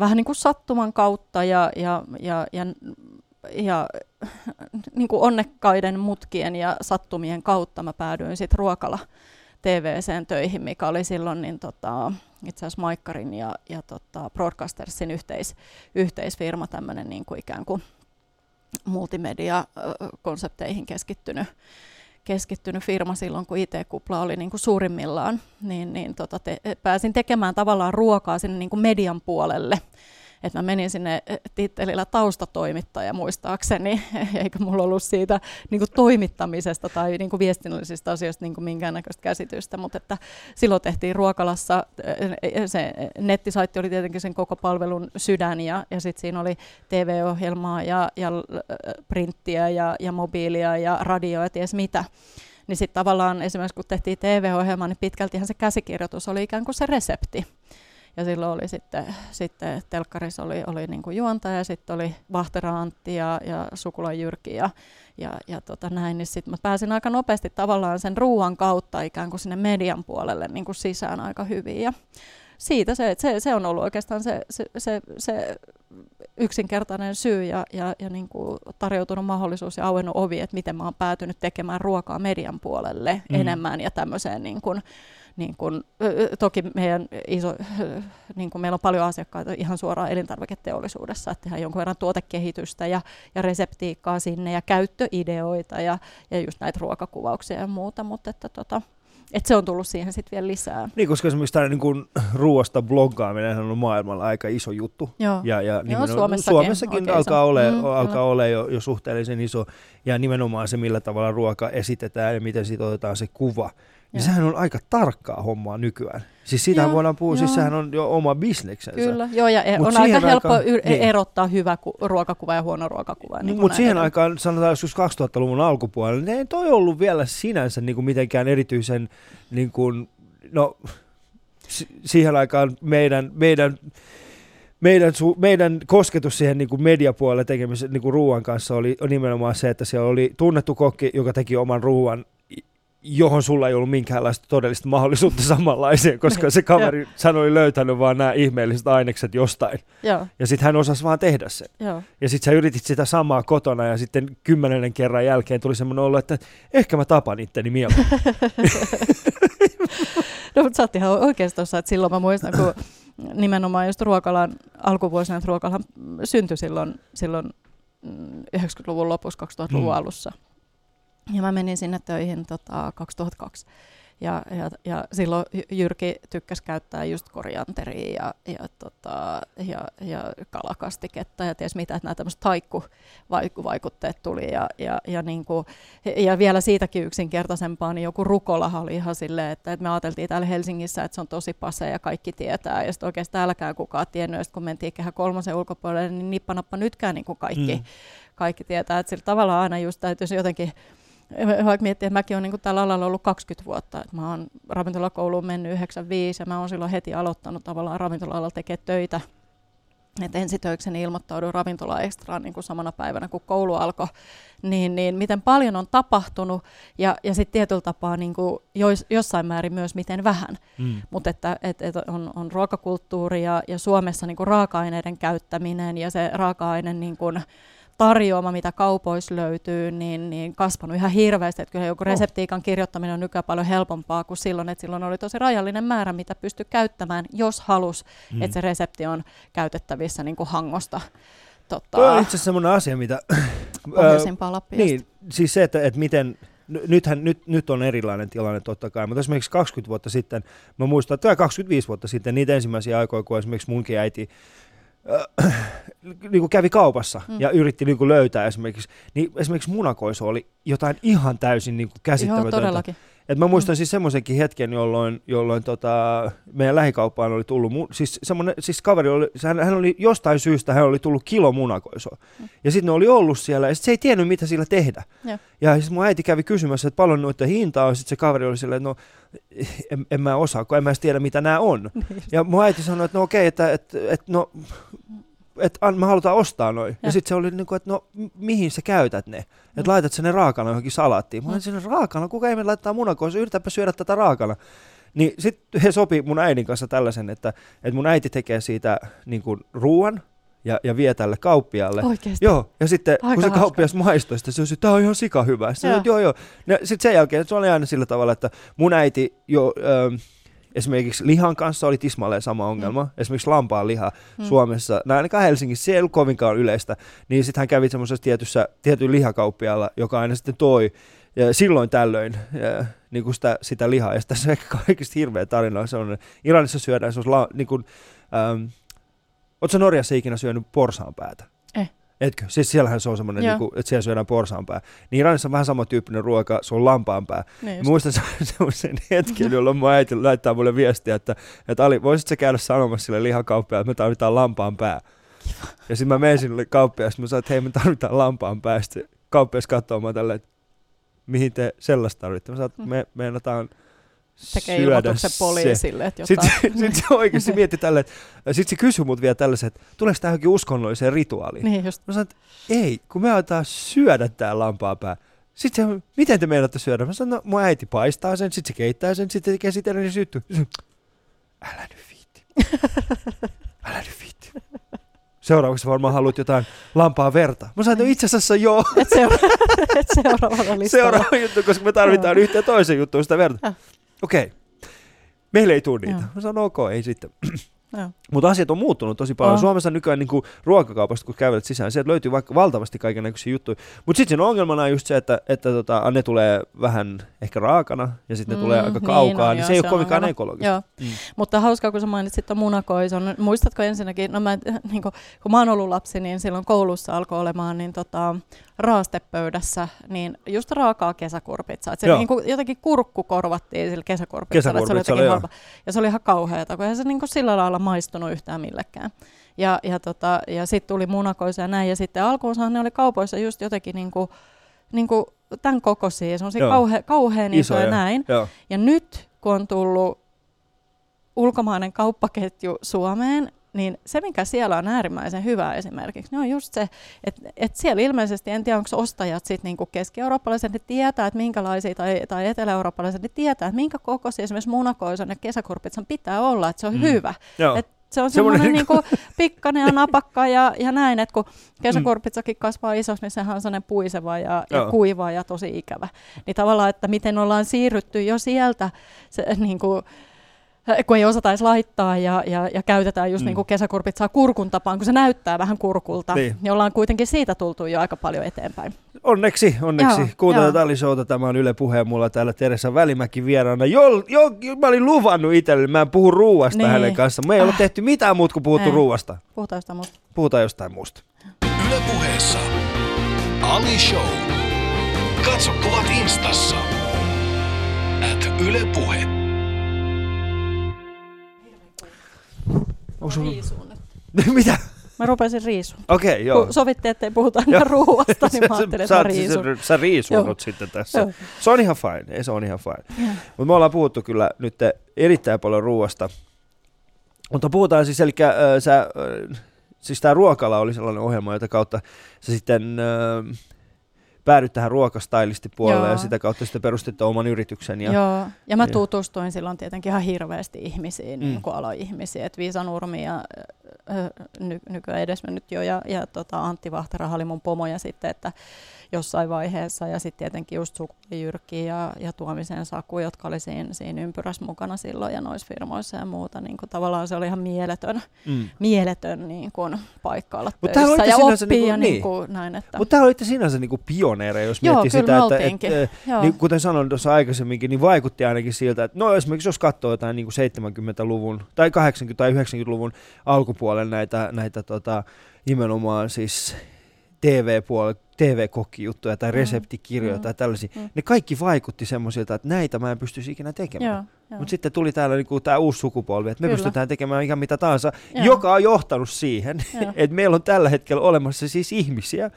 vähän niin kuin sattuman kautta ja, ja, ja, ja, ja niin kuin onnekkaiden mutkien ja sattumien kautta mä päädyin sitten ruokala TVCen töihin, mikä oli silloin niin tota, itse asiassa Maikkarin ja, ja tota Broadcastersin yhteis, yhteisfirma, tämmöinen niin kuin ikään kuin multimedia-konsepteihin keskittynyt, keskittynyt firma silloin, kun IT-kupla oli niin kuin suurimmillaan, niin, niin tota te, pääsin tekemään tavallaan ruokaa sinne niin kuin median puolelle. Et mä menin sinne eh, tittelillä taustatoimittaja muistaakseni, eikä mulla ollut siitä niin kuin toimittamisesta tai niin kuin viestinnällisistä asioista niin kuin minkäännäköistä käsitystä, mutta että silloin tehtiin ruokalassa, eh, se nettisaitti oli tietenkin sen koko palvelun sydän ja, ja sitten siinä oli TV-ohjelmaa ja, ja printtiä ja, ja mobiilia ja radioa ja ties mitä. Niin sitten tavallaan esimerkiksi kun tehtiin TV-ohjelmaa, niin pitkältihän se käsikirjoitus oli ikään kuin se resepti. Ja silloin oli sitten, sitten telkkarissa oli, oli niin kuin juontaja, sitten oli Vahtera Antti ja, ja Sukula Jyrki ja, ja, ja tota näin, niin sitten mä pääsin aika nopeasti tavallaan sen ruuan kautta ikään kuin sinne median puolelle niin kuin sisään aika hyvin. Ja siitä se, se, se on ollut oikeastaan se, se, se, se yksinkertainen syy ja, ja, ja niin kuin tarjoutunut mahdollisuus ja auennut ovi, että miten mä oon päätynyt tekemään ruokaa median puolelle mm. enemmän ja tämmöiseen niin kuin, niin kuin, ö, toki meidän iso, niin kuin meillä on paljon asiakkaita ihan suoraan elintarviketeollisuudessa, että tehdään jonkun verran tuotekehitystä ja, ja reseptiikkaa sinne ja käyttöideoita ja, ja just näitä ruokakuvauksia ja muuta, mutta että tota, et se on tullut siihen sitten vielä lisää. Niin, koska esimerkiksi tämä niin ruoasta bloggaaminen on maailmalla aika iso juttu. Joo. Ja, ja nimenomaan- Suomessakin Suomessakin alkaa ole, Mm, alkaa ole jo, jo suhteellisen iso. Ja nimenomaan se, millä tavalla ruoka esitetään ja miten siitä otetaan se kuva, niin sehän on aika tarkkaa hommaa nykyään. Siis siitä Joo, voidaan puhua, siis joo. sehän on jo oma bisneksensä. Kyllä, joo, ja e- Mut on aika helppo aikaan- niin. erottaa hyvä ku- ruokakuva ja huono ruokakuva. Niin mutta siihen edelleen. aikaan, sanotaan joskus 2000-luvun alkupuolella, niin ei toi ollut vielä sinänsä niin kuin mitenkään erityisen, niin kuin, no si- siihen aikaan meidän, meidän, meidän, su- meidän kosketus siihen niin kuin mediapuolelle tekemisen niin kuin ruoan kanssa oli nimenomaan se, että siellä oli tunnettu kokki, joka teki oman ruoan, johon sulla ei ollut minkäänlaista todellista mahdollisuutta samanlaiseen, koska Niin, se kaveri sanoi löytänyt vaan nämä ihmeelliset ainekset jostain. Joo, Ja sitten hän osasi vaan tehdä sen. joo. Ja sitten sä yritit sitä samaa kotona ja sitten kymmenennen kerran jälkeen tuli semmoinen olo, että ehkä mä tapan itteni mieluummin. No, mutta sä oot ihan oikeassa tuossa, että silloin mä muistan, kun nimenomaan just ruokalan alkuvuosina, että ruokalan syntyi silloin, silloin mm, 90-luvun lopussa, 2000-luvun Mm. alussa. Ja mä menin sinne töihin tota, 2002. Ja, ja, ja silloin Jy- Jyrki tykkäsi käyttää just korianteria ja, ja, tota, ja, ja kalakastiketta ja ties mitä, että nämä tämmöiset haikkuvaikutteet tuli. Ja, ja, ja, niin kuin, ja vielä siitäkin yksinkertaisempaa, niin joku rukolahan oli ihan silleen, että, että me ajateltiin täällä Helsingissä, että se on tosi pase ja kaikki tietää. Ja sitten oikeastaan täälläkään kukaan tiennyt. Ja sitten kun mentiin kehä kolmosen ulkopuolelle, niin nippanappa nytkään niin kuin kaikki, Mm. mm. kaikki tietää. Että sillä tavalla aina just täytyisi jotenkin vaikka miettiä, että mäkin olen niin tällä alalla ollut 20 vuotta, että mä oon ravintolakouluun mennyt 95 ja mä oon silloin heti aloittanut tavallaan ravintola-alalla tekemään töitä. Et ensitöikseni ilmoittauduin ravintola ekstraan niin kuin samana päivänä, kun koulu alkoi, niin, niin miten paljon on tapahtunut ja, ja sitten tietyllä tapaa niin kuin jois, jossain määrin myös miten vähän. Mm. Mutta että et, et on, on ruokakulttuuri ja, ja Suomessa niin kuin raaka-aineiden käyttäminen ja se raaka-aine niin kuin tarjoama, mitä kaupoissa löytyy, niin, niin kasvanut ihan hirveästi. Että kyllä joku Oh. reseptiikan kirjoittaminen on nykyään paljon helpompaa kuin silloin, että silloin oli tosi rajallinen määrä, mitä pystyi käyttämään, jos halus, Mm. että se resepti on käytettävissä niin kuin hangosta. Toi on Tota, itse asiassa semmoinen asia, mitä... pohjoisimpaa niin, siis se, että, että miten... Nythän, nyt, nyt on erilainen tilanne totta kai, mutta esimerkiksi 20 vuotta sitten, mä muistan, että 25 vuotta sitten, niitä ensimmäisiä aikoja, kun esimerkiksi munkin äiti äh, niin kuin kävi kaupassa mm. Ja yritti niin kuin löytää esimerkiksi, niin esimerkiksi munakoiso oli jotain ihan täysin niin kuin Joo, käsittämätöntä. todellakin. Et mä muistan Mm. siis semmoisenkin hetken, jolloin, jolloin tota, meidän lähikauppaan oli tullut, mu- siis, siis kaveri oli, hän, hän oli jostain syystä, hän oli tullut kilo munakoisoa. Mm. Ja sitten ne oli ollut siellä, ja sit se ei tiennyt, mitä sillä tehdä. Joo. Ja siis mun äiti kävi kysymässä, että paljon noiden hintaa on, sitten se kaveri oli silleen, että no en, en mä osaa, kun en mä edes tiedä, mitä nämä on. Niin. Ja mun äiti sanoi, että no okei, että, että, että no, että me halutaan ostaa noin. Ja, ja sitten se oli niin kuin, että no mihin sä käytät ne? Että Mm. laitat sä ne raakana johonkin salaattiin. Mä olin Mm. sinne raakana, kuka ei me laittaa munakoissa, yritäpä syödä tätä raakana. Niin sitten he sopi mun äidin kanssa tällaisen, että, että mun äiti tekee siitä niin kuin ruuan ja, ja vie tälle kauppialle. Oikeasti. Joo, ja sitten Aika kun se hauska. kauppias maistoi sitä, se oli, että tämä on ihan sika hyvä. Sitten Joo. joo. joo, joo. Sitten sen jälkeen se oli aina sillä tavalla, että mun äiti jo, ähm, esimerkiksi lihan kanssa oli tismalleen sama ongelma. Mm. Esimerkiksi lampaan liha mm. Mm. Suomessa, no ainakaan Helsingissä, se ei ollut kovinkaan yleistä. Niin sitten hän kävi semmoisessa tietyssä, tietyn lihakauppialla, joka aina sitten toi ja silloin tällöin ja, niin kuin sitä, sitä lihaa. Ja tässä on ehkä kaikista hirveä tarina. Se on, Iranissa syödään se on la, niin kuin, ähm, Oletko Norjassa ikinä syönyt porsaan päätä? Etkö? Siis siellähän se on semmoinen, niin kuin, että siellä syödään porsaanpää. Niin Iranissa on vähän samantyyppinen ruoka, se on lampaanpää. Niin muistan se- semmoisen hetken, jolloin mun äiti laittaa mulle viestiä, että, että Ali, voisitko sä käydä sanomassa sille lihakauppiaalle, että me tarvitaan lampaan pää. Ja sitten mä menin sinne kauppiaan, mä sanoin, että hei, me tarvitaan lampaan pää. Sitten kauppias katsoo mua tälleen, että mihin te sellaista tarvitte. Mä sanoin, että me meinataan Tekee syödä ilmoituksen se. poliisille, että Sitten jotain. se, sit se oikeasti mietti tälle, että sitten se kysyi mut vielä tällaisen, että tuleeko tämä johonkin uskonnolliseen rituaaliin. niin just. Mä sanoin, että ei, kun me aletaan syödä tää lampaapää. Sitten se, miten te meinaatte syödä? Mä sanoin, no mun äiti paistaa sen, sitten se keittää sen, sitten tekee sitä niin sytty. Älä nyt viitti. Älä nyt viitti. Seuraavaksi varmaan haluat jotain lampaa verta. Mä sanoin, että no itse asiassa joo. Et seura- et seuraavalla listalla. Seuraava juttu, koska me tarvitaan yhteen toisen juttuun sitä verta. Okei. Okay. Meille ei tule niitä. Joo. Mä sanoin, ok, ei sitten. Joo. Mutta asiat on muuttunut tosi paljon. On. Suomessa nykyään niin ruokakaupasta, kun kävelet sisään, sieltä löytyy vaikka valtavasti kaikenlaisia juttuja. Mutta sitten siinä ongelmana on just se, että, että tota, ne tulee vähän ehkä raakana ja sitten ne Mm, tulee aika niin kaukaa, on, niin, joo, se ei se ole kovinkaan ongelma. ekologista. Joo. Mm. Mutta hauskaa, kun sä mainitsit tuon munakoison. Muistatko ensinnäkin, no mä, niin kun, kun mä oon ollut lapsi, niin silloin koulussa alkoi olemaan niin tota, raastepöydässä niin just raakaa kesäkurpitsaa. Et se Joo. niin kuin, jotenkin kurkku korvattiin sillä kesäkurpitsalla. että Se oli Kesäkurpitsalla, jotenkin halpa. Ja se oli ihan kauheata, kun eihän se niin kuin sillä lailla maistunut yhtään millekään. Ja, ja, tota, ja sitten tuli munakoisia ja näin. Ja sitten alkuunsahan ne oli kaupoissa just jotenkin niin kuin, niin kuin tämän kokoisia, semmoisia Joo. kauhe, kauhean isoja, Isoja. näin. Joo. Ja nyt, kun on tullut ulkomainen kauppaketju Suomeen, niin se, mikä siellä on äärimmäisen hyvä esimerkiksi, niin on just se, että, että siellä ilmeisesti, en tiedä onko ostajat sitten niinku keski-eurooppalaiset, ne tietää, että minkälaisia, tai, tai etelä-eurooppalaiset, ne tietää, että minkä kokoisia esimerkiksi munakoison ja kesäkurpitsan pitää olla, että se on Mm. mm. hyvä. Joo. Et se on Semmoinen semmoinen niinku pikkainen ja napakka ja, ja näin, että kun kesäkurpitsakin kasvaa isoksi, niin sehän on sellainen puiseva ja, ja Joo. kuiva ja tosi ikävä. Niin tavallaan, että miten ollaan siirrytty jo sieltä, se, niin kuin, kun ei osata edes laittaa ja, ja, ja käytetään just Mm. niin kuin kesäkurpitsaa kurkun tapaan, kun se näyttää vähän kurkulta, Niin. niin ollaan kuitenkin siitä tultu jo aika paljon eteenpäin. Onneksi, onneksi. Joo, Kuuntelet joo. Ali Showta, tämä on Yle Puheen mulla täällä Teresa Välimäki vieraana. Jo, jo, mä olin luvannut itselleni, mä en puhu ruuasta Niin. hänen kanssa. Me ei ole Ah. tehty mitään muuta kuin puhuttu Ei. ruuasta. Puhutaan sitä muusta. Puhutaan jostain muusta. Yle Puheessa Ali Show. Katso kuvat instassa. At Yle Puhe. Onko sulla... Riisuun nyt. Mitä? Mä rupesin riisuun. Okei, okay, joo. Kun sovittiin, ettei puhuta enää ruuasta, niin mä ajattelin, että mä riisun. sä, sä riisunnut Joo. sitten tässä. Joo. Se on ihan fine, ei se on ihan fine. Mutta me ollaan puhuttu kyllä nyt erittäin paljon ruoasta. Mutta puhutaan siis, eli äh, sä, äh, siis tämä ruokala oli sellainen ohjelma, jota kautta sä sitten äh, päädyt tähän ruokastylistipuolelle ja Joo. sitä kautta sitten perustit oman yrityksen. Ja, Joo, ja mä Joo. tutustuin silloin tietenkin ihan hirveästi ihmisiin, Mm. mm. niin kuin aloihmisiin, että Viisa Nurmi ja ö, ny, nykyään edesmennyt jo, ja, ja tota, Antti Vahteraha oli mun pomo, ja sitten, että jossain vaiheessa, ja sitten tietenkin just Sukuli Jyrki ja, ja Tuomisen Saku, jotka oli siinä, siinä ympyrässä mukana silloin, ja noissa firmoissa ja muuta, niin kuin tavallaan se oli ihan mieletön, mm. mieletön niin kuin, paikka olla Mut täällä töissä, ja sinänsä oppii, niinku- ja niin. niin kuin, näin, että... Mutta tämä olitte sinänsä niinku pioneereja, jos Joo, miettii sitä, että oltiinkin. et, Joo. niin, kuten sanoin tuossa aikaisemminkin, niin vaikutti ainakin siltä, että no esimerkiksi jos katsoo jotain niin kuin 70-luvun tai 80- tai 90-luvun alkupuolen näitä, näitä tota, nimenomaan siis TV-puolella, TV-kokkijuttuja tai Mm, reseptikirjoja mm, tai tällaisia, mm. ne kaikki vaikutti semmoisilta, että näitä mä en pystyisi ikinä tekemään. Mutta sitten tuli täällä niinku tämä uusi sukupolvi, että me Kyllä. pystytään tekemään ihan mitä tahansa, Joo. joka on johtanut siihen, että meillä on tällä hetkellä olemassa siis ihmisiä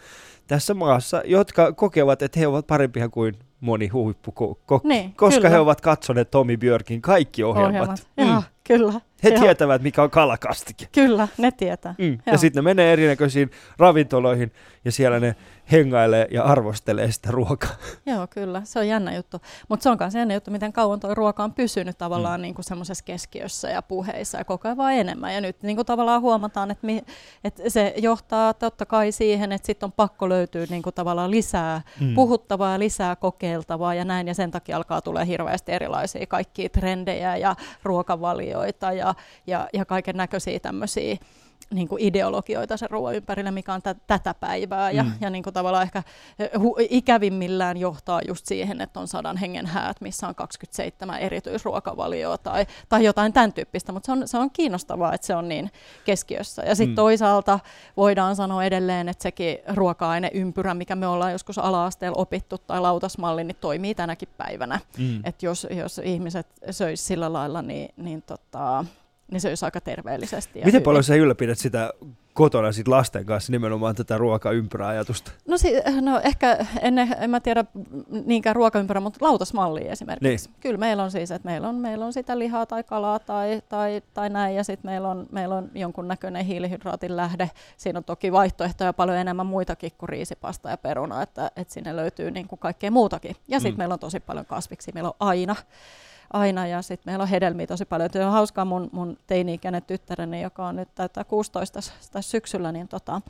tässä maassa, jotka kokevat, että he ovat parempia kuin moni huippukokki, Niin, koska kyllä. he ovat katsoneet Tommy Björkin kaikki ohjelmat. ohjelmat. Mm. Joo, kyllä. He Joo. tietävät, mikä on kalakastike. Kyllä, ne tietää. Mm. Ja sitten ne menee erinäköisiin ravintoloihin ja siellä ne hengailee ja arvostelee sitä ruokaa. Joo, kyllä. Se on jännä juttu. Mutta se on myös jännä juttu, miten kauan tuo ruoka on pysynyt tavallaan mm. niin kuin semmoisessa keskiössä ja puheissa ja koko ajan vaan enemmän. Ja nyt niin kuin tavallaan huomataan, että, mi, että se johtaa totta kai siihen, että sitten on pakko löytyä niin kuin tavallaan lisää mm. puhuttavaa ja lisää kokeiltavaa ja näin. Ja sen takia alkaa tulee hirveästi erilaisia kaikkia trendejä ja ruokavalioita ja, ja, ja kaiken näköisiä tämmöisiä niin kuin ideologioita sen ruoan ympärillä, mikä on tä- tätä päivää. Ja, Mm. ja niin kuin tavallaan ehkä hu- ikävimmillään johtaa just siihen, että on sadan hengen häät, missä on 27 erityisruokavalioa tai, tai jotain tämän tyyppistä. Mutta se on, se on kiinnostavaa, että se on niin keskiössä. Ja sitten Mm. toisaalta voidaan sanoa edelleen, että sekin ruoka-aineympyrä, mikä me ollaan joskus ala-asteella opittu tai lautasmalli, niin toimii tänäkin päivänä. Mm. Että jos, jos ihmiset söis sillä lailla, niin, niin, tota, niin se olisi aika terveellisesti. Ja Miten hyvin. paljon sä ylläpidät sitä kotona sit lasten kanssa nimenomaan tätä ruokaympyräajatusta? No, si- no ehkä en, en mä tiedä niinkään ruokaympärä, mutta lautasmalli esimerkiksi. Niin. Kyllä meillä on siis, että meillä on, meillä on sitä lihaa tai kalaa tai, tai, tai näin, ja sitten meillä on, meillä on jonkunnäköinen hiilihydraatin lähde. Siinä on toki vaihtoehtoja paljon enemmän muitakin kuin riisipasta ja peruna, että, että sinne löytyy niin kuin kaikkea muutakin. Ja sitten mm. meillä on tosi paljon kasviksi, meillä on aina aina ja sitten meillä on hedelmiä tosi paljon. Se on hauskaa mun, mun teini-ikäinen tyttäreni, joka on nyt täyttää 16 tässä syksyllä, niin tota,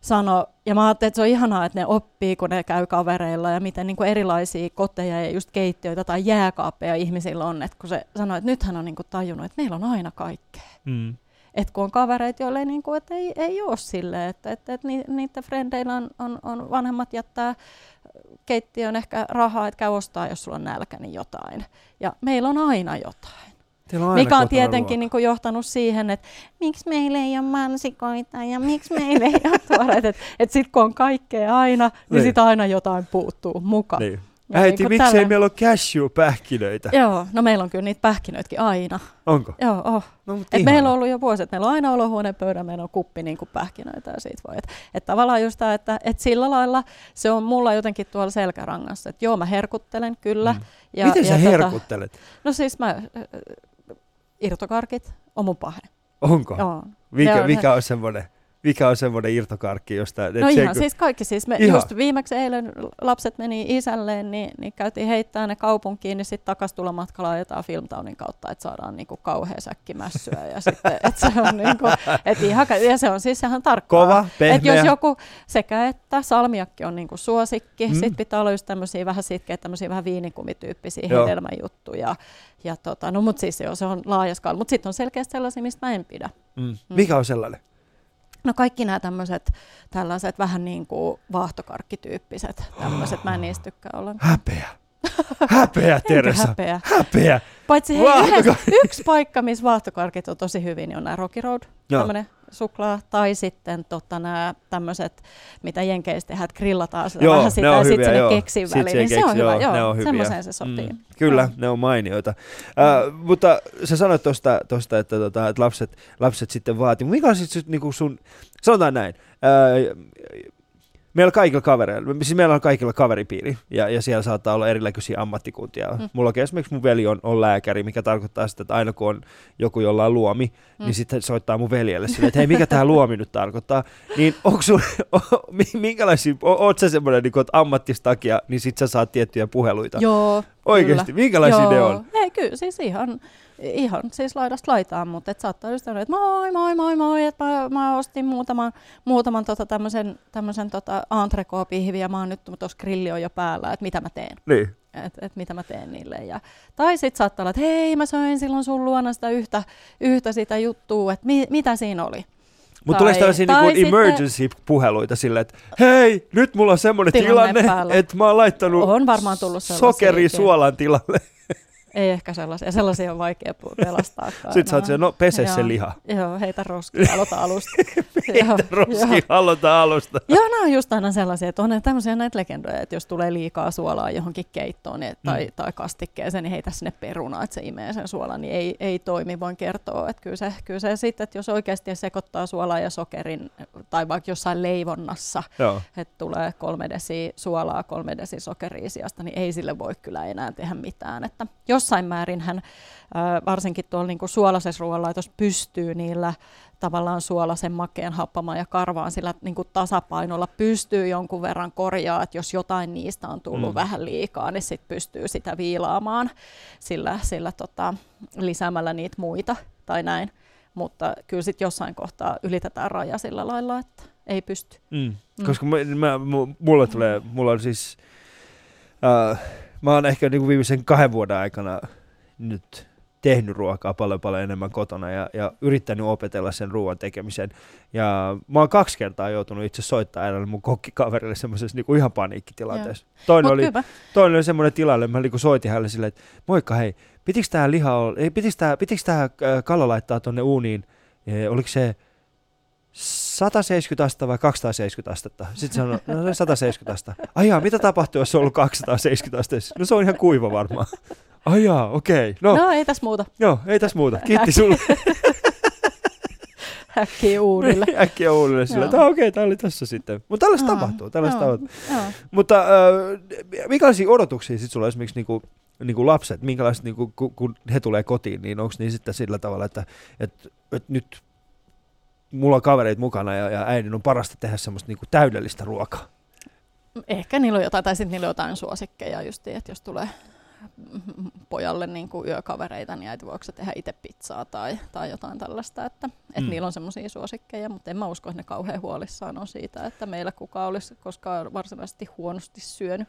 sano, ja mä ajattelin, että se on ihanaa, että ne oppii, kun ne käy kavereilla ja miten niin kuin erilaisia koteja ja just keittiöitä tai jääkaappeja ihmisillä on, että kun se sanoi, että nyt hän on niin kuin tajunnut, että meillä on aina kaikkea. Mm. Että kun on kavereita, joille niin kuin, että ei, ei ole silleen, että, että, että niiden frendeillä on, on, on vanhemmat jättää keittiön ehkä rahaa, että käy ostaa, jos sulla on nälkä, niin jotain. Ja meillä on aina jotain. Teillä on Mikä on tietenkin niin johtanut siihen, että miksi meillä ei ole mansikoita ja miksi meillä ei ole tuoreet. Että et sitten kun on kaikkea aina, niin, Niin. sitten aina jotain puuttuu mukaan. Niin. Äiti, niinku miksei tällä- meillä ole cashew-pähkinöitä? Joo, no meillä on kyllä niitä pähkinöitäkin aina. Onko? Joo, oh. No, mut Et meillä on ollut jo vuosi, että meillä on aina olohuoneen pöydän, meillä on kuppi niin kuin pähkinöitä ja siitä voi. Että et tavallaan just tämä, että et sillä lailla se on mulla jotenkin tuolla selkärangassa, että joo mä herkuttelen kyllä. Mm. Ja, Miten sä ja tota- herkuttelet? no siis mä, äh, irtokarkit on mun pahe. Onko? Joo. Mikä, on- mikä on semmoinen? Mikä on semmoinen irtokarkki, josta... et No ihan kun- siis kaikki siis. Me Ihan. just viimeksi eilen lapset meni isälleen, niin, niin käytiin heittää ne kaupunkiin, niin sitten takas tulla matkalla ajetaan Filmtownin kautta, että saadaan niinku kauhea säkki mässyä. Ja sitten, et se on niinku, et ihan, ja se on siis ihan tarkkaa. Kova, Et pehmeä. jos joku sekä että salmiakki on niinku suosikki, Mm. mm. sitten pitää olla just tämmöisiä vähän sitkeitä, tämmöisiä vähän viinikumityyppisiä Joo. hedelmäjuttuja. Ja tota, no mut siis joo, se on laaja skaala. Mut sitten on selkeästi sellaisia, mistä mä en pidä. Mm. Mikä on sellainen? No kaikki nämä tämmöiset, tällaiset vähän niin kuin vaahtokarkkityyppiset tämmöiset, mä en niistä tykkää ollenkaan. Häpeä. Häpeä, Teresa. häpeä. Häpeä. Paitsi hei, yhdessä, yksi paikka, missä vaahtokarkit on tosi hyvin, niin on nämä Rocky Road, Joo. tämmöinen suklaa, tai sitten tota, nämä tämmöiset, mitä Jenkeissä tehdään, että grillataan sitä Joo, vähän sitä ja sitten sinne joo. keksin Sit väliin, siihen niin se on keksi- hyvä, joo, joo, semmoiseen se sopii. Mm, kyllä, Joo. ne on mainioita. Äh, mutta sä sanoit tuosta, tosta, että, tota, että lapset, lapset sitten vaatii. Mikä on sitten niinku sun, sanotaan näin, äh, meillä kaikilla kavereilla, siis meillä on kaikilla kaveripiiri ja, ja siellä saattaa olla erilaisia ammattikuntia. Mm. Mulla esimerkiksi mun veli on, on lääkäri, mikä tarkoittaa sitä, että aina kun on joku, jolla on luomi, mm. Niin sitten soittaa mun veljelle sille, että hei, mikä tämä luomi nyt tarkoittaa. Niin onko sun, minkälaisia, oot sä semmoinen niin ammattistakia, niin sit sä saat tiettyjä puheluita. Joo, Oikeasti, kyllä. minkälaisia Joo. ne on? Ei, kyllä, siis ihan, ihan siis laidasta laitaan, mutta et saattaa just sanoa, että moi, moi, moi, moi, että mä, mä ostin muutaman, muutaman tota tämmöisen, tämmöisen tota entrecot-pihviä, mä oon nyt tuossa grilli on jo päällä, että mitä mä teen. Niin. että et mitä mä teen niille. Ja, tai sitten saattaa olla, että hei, mä söin silloin sun luona sitä yhtä, yhtä sitä juttua, että mi, mitä siinä oli. Mutta tulee tällaisia niin sitten- emergency-puheluita silleen, että hei, nyt mulla on semmoinen Tilanne tilanne, että mä oon laittanut On varmaan tullut sellaisiakin. sokeri suolan tilalle. Ei ehkä sellaisia. Sellaisia on vaikea pelastaa. Sitten sä oot no pese se liha. Joo, heitä roskia, aloita alusta. Joo, Roski joo. aloita alusta. Joo, nämä on just aina sellaisia, että on tämmöisiä näitä legendoja, että jos tulee liikaa suolaa johonkin keittoon niin, tai, Mm. tai kastikkeeseen, niin heitä sinne perunaa, että se imee sen suolan, niin ei, ei toimi, voin kertoa. Että kyllä se, kyllä se sitten, että jos oikeasti sekoittaa suolaa ja sokerin, tai vaikka jossain leivonnassa, Joo. että tulee kolme desi suolaa, kolme desi sokeria sijasta, niin ei sille voi kyllä enää tehdä mitään. Että jossain määrin hän, varsinkin tuolla niin suolaisessa ruoanlaitossa pystyy niillä tavallaan suolaisen makeen happamaan ja karvaan sillä niin kuin tasapainolla pystyy jonkun verran korjaa, että jos jotain niistä on tullut Mm. vähän liikaa, niin sitten pystyy sitä viilaamaan sillä, sillä tota, lisäämällä niitä muita tai näin. Mutta kyllä sitten jossain kohtaa ylitetään raja sillä lailla, että ei pysty. Mm. Mm. Koska mä, mä, mu- mulla tulee, mulla on siis, uh, mä oon ehkä niinku viimeisen kahden vuoden aikana nyt tehnyt ruokaa paljon paljon enemmän kotona ja, ja yrittänyt opetella sen ruoan tekemisen. Ja mä oon kaksi kertaa joutunut itse soittaa äänellä mun kokkikaverille semmoisessa niinku ihan paniikkitilanteessa. Toinen Mut oli, hyvä. toinen oli semmoinen tilanne, mä niinku soitin hänelle silleen, että moikka hei, pitikö tää liha pitikö tää, pitikö tää kala laittaa tonne uuniin, e, oliko se 170 astetta vai 270 astetta? Sitten sanoi, no se 170 astetta. Ai jaa, mitä tapahtuu, jos se on ollut 270 astetta? No se on ihan kuiva varmaan. Ai jaa, okei. No, no, No ei tässä muuta. joo, ei tässä muuta. Kiitti sulle. Äkkiä uudille. Äkkiä uudelle sille, että Joo. "Ah, okei, tää oli tässä sitten. Mutta tällaista Joo, tapahtuu, tällaista joo, tapahtuu. joo. Mutta äh, minkälaisia odotuksia sitten sulla on esimerkiksi niinku, niinku lapset, minkälaiset niinku, kun, kun he tulee kotiin, niin onko niin sitten sillä tavalla, että et, et nyt mulla on kavereita mukana ja, ja äidin on parasta tehdä semmoista niinku täydellistä ruokaa. Ehkä niillä on jotain, tai sitten niillä on jotain suosikkeja just, että jos tulee pojalle niin kuin yökavereita, niin äiti voiko tehdä itse pizzaa tai, tai jotain tällaista, että, että Mm. niillä on semmoisia suosikkeja, mutta en mä usko, että ne kauhean huolissaan on siitä, että meillä kukaan olisi koskaan varsinaisesti huonosti syönyt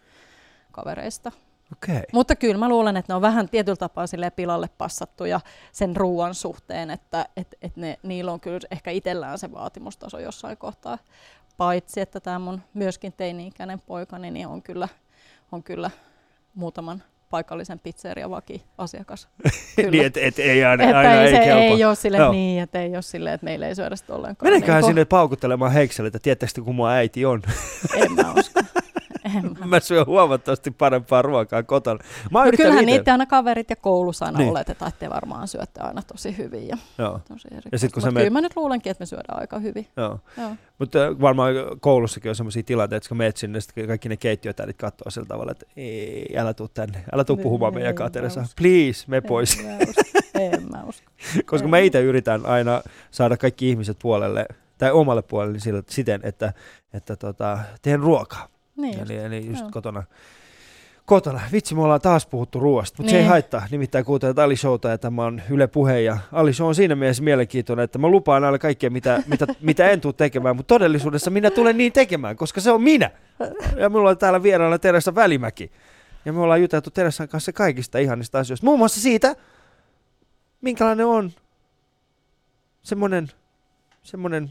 kavereista. Okay. Mutta kyllä mä luulen, että ne on vähän tietyllä tapaa silleen pilalle passattuja sen ruoan suhteen, että et, et ne, niillä on kyllä ehkä itsellään se vaatimustaso jossain kohtaa. Paitsi, että tämä mun myöskin teini-ikäinen poikani niin on kyllä, on kyllä muutaman paikallisen pizzeriavaki asiakas. niin, että et, ei aina, että aina ei, ei, se kelpaa. ei ole sille Joo. niin, että ei ole silleen, että meillä ei syödä sitä ollenkaan. Meneköhän niin sinne paukuttelemaan Heikselle, että tiedättekö kun mua äiti on. En mä usko. Mä. Syön huomattavasti parempaa ruokaa kotona. Mä No kyllähän ite- niitä aina kaverit ja koulussa aina Niin. niin. oletetaan, että te varmaan syötte aina tosi hyvin. Ja Joo, tosi Ja sit kun Mut sä kyllä menet- mä nyt luulenkin, että me syödään aika hyvin. joo. Joo. Mutta varmaan koulussakin on sellaisia tilanteita, että kun meet sinne, niin kaikki ne keittiötädit katsoo sillä tavalla, että ei, älä tuu tänne, älä tuu Ei, puhumaan ei, meidän uskon. Please, me pois. En mä usko. En mä usko. Koska mä itse yritän aina saada kaikki ihmiset puolelle, tai omalle puolelle siten, että, että tota, teen ruokaa. Niin Eli, eli just joo. kotona. Kotona. Vitsi, me ollaan taas puhuttu ruoasta, mutta niin. se ei Niin. haittaa. Nimittäin kuuntelet Ali Showta ja tämä on Yle Puhe. Ja Ali Show on siinä mielessä mielenkiintoinen, että mä lupaan aina kaikkea, mitä, mitä, mitä en tule tekemään, mutta todellisuudessa minä tulen niin tekemään, koska se on minä. Ja minulla on täällä vieraana Teresa Välimäki. Ja me ollaan juteltu Teresan kanssa kaikista ihanista asioista. Muun muassa siitä, minkälainen on semmoinen, semmoinen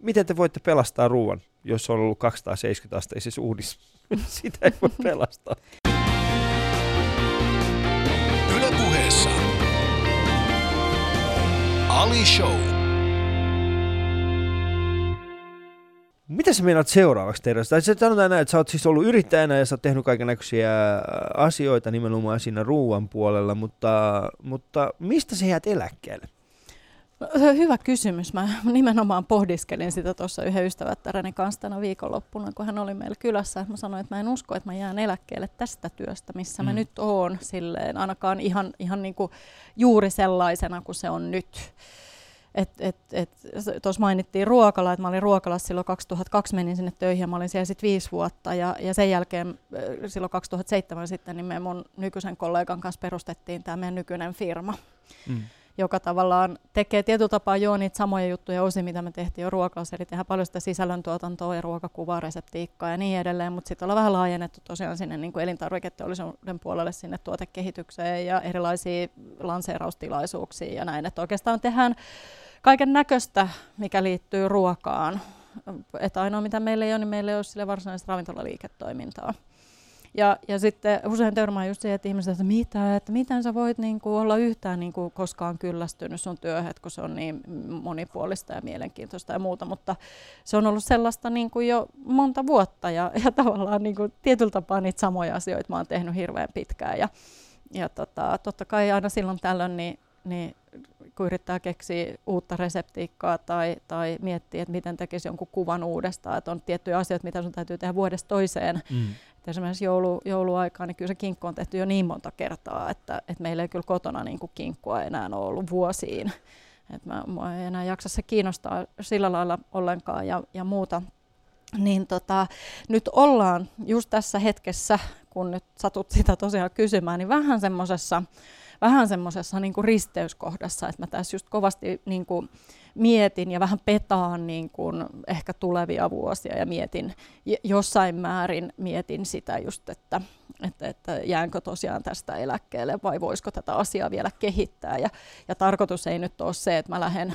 miten te voitte pelastaa ruoan, jos on ollut 270 asteisessa uudissa? Sitä ei voi pelastaa. Yle puheessa. Ali Show. Mitä sä meinaat seuraavaksi tehdä? Tai se sanotaan näin, että sä oot siis ollut yrittäjänä ja sä oot tehnyt kaiken näköisiä asioita nimenomaan siinä ruuan puolella, mutta, mutta mistä sä jäät eläkkeelle? Hyvä kysymys. Mä nimenomaan pohdiskelin sitä tuossa yhden ystävättäreni kanssa tänä viikonloppuna, kun hän oli meillä kylässä. Mä sanoin, että mä en usko, että mä jään eläkkeelle tästä työstä, missä mä Mm. nyt oon. Silleen, ainakaan ihan, ihan niin kuin juuri sellaisena kuin se on nyt. Tuossa mainittiin ruokala, että mä olin ruokalassa silloin 2002, menin sinne töihin ja mä olin siellä sitten viisi vuotta ja, ja sen jälkeen silloin 2007 sitten niin me mun nykyisen kollegan kanssa perustettiin tämä meidän nykyinen firma Mm. Joka tavallaan tekee tietyllä tapaa jo niitä samoja juttuja osin, mitä me tehtiin jo ruokalassa, eli tehdään paljon sitä sisällöntuotantoa ja ruokakuvaa, reseptiikkaa ja niin edelleen, mutta sitten ollaan vähän laajennettu tosiaan sinne niin kuin elintarviketeollisuuden puolelle sinne tuotekehitykseen ja erilaisia lanseeraustilaisuuksia ja näin, että oikeastaan tehdään kaiken näköistä, mikä liittyy ruokaan. Että ainoa mitä meillä ei ole, niin meillä ei ole sille varsinaista ravintolaliiketoimintaa. Ja, ja sitten usein törmää just siihen, että ihmiset, että mitä, että miten sä voit niin kuin olla yhtään niin kuin koskaan kyllästynyt sun työhön, kun se on niin monipuolista ja mielenkiintoista ja muuta, mutta se on ollut sellaista niin kuin jo monta vuotta ja, ja tavallaan niin kuin tietyllä tapaa niitä samoja asioita mä oon tehnyt hirveän pitkään. Ja, ja tota, totta kai aina silloin tällöin niin, niin kun yrittää keksiä uutta reseptiikkaa tai, tai miettiä, että miten tekisi jonkun kuvan uudestaan, että on tiettyjä asioita, mitä sun täytyy tehdä vuodesta toiseen, Mm. Esimerkiksi joulu, jouluaikaan, niin kyllä se kinkku on tehty jo niin monta kertaa, että, että meillä ei kyllä kotona niin kuin kinkkua enää ole ollut vuosiin. Et mä, mä ei enää jaksa se kiinnostaa sillä lailla ollenkaan ja, ja muuta. Niin tota, nyt ollaan just tässä hetkessä, kun nyt satut sitä tosiaan kysymään, niin vähän semmoisessa vähän semmoisessa niin risteyskohdassa, että mä tässä just kovasti niin kuin mietin ja vähän petaan niin kuin ehkä tulevia vuosia ja mietin jossain määrin mietin sitä just, että, että, että jäänkö tosiaan tästä eläkkeelle vai voisiko tätä asiaa vielä kehittää. Ja, ja tarkoitus ei nyt ole se, että mä lähden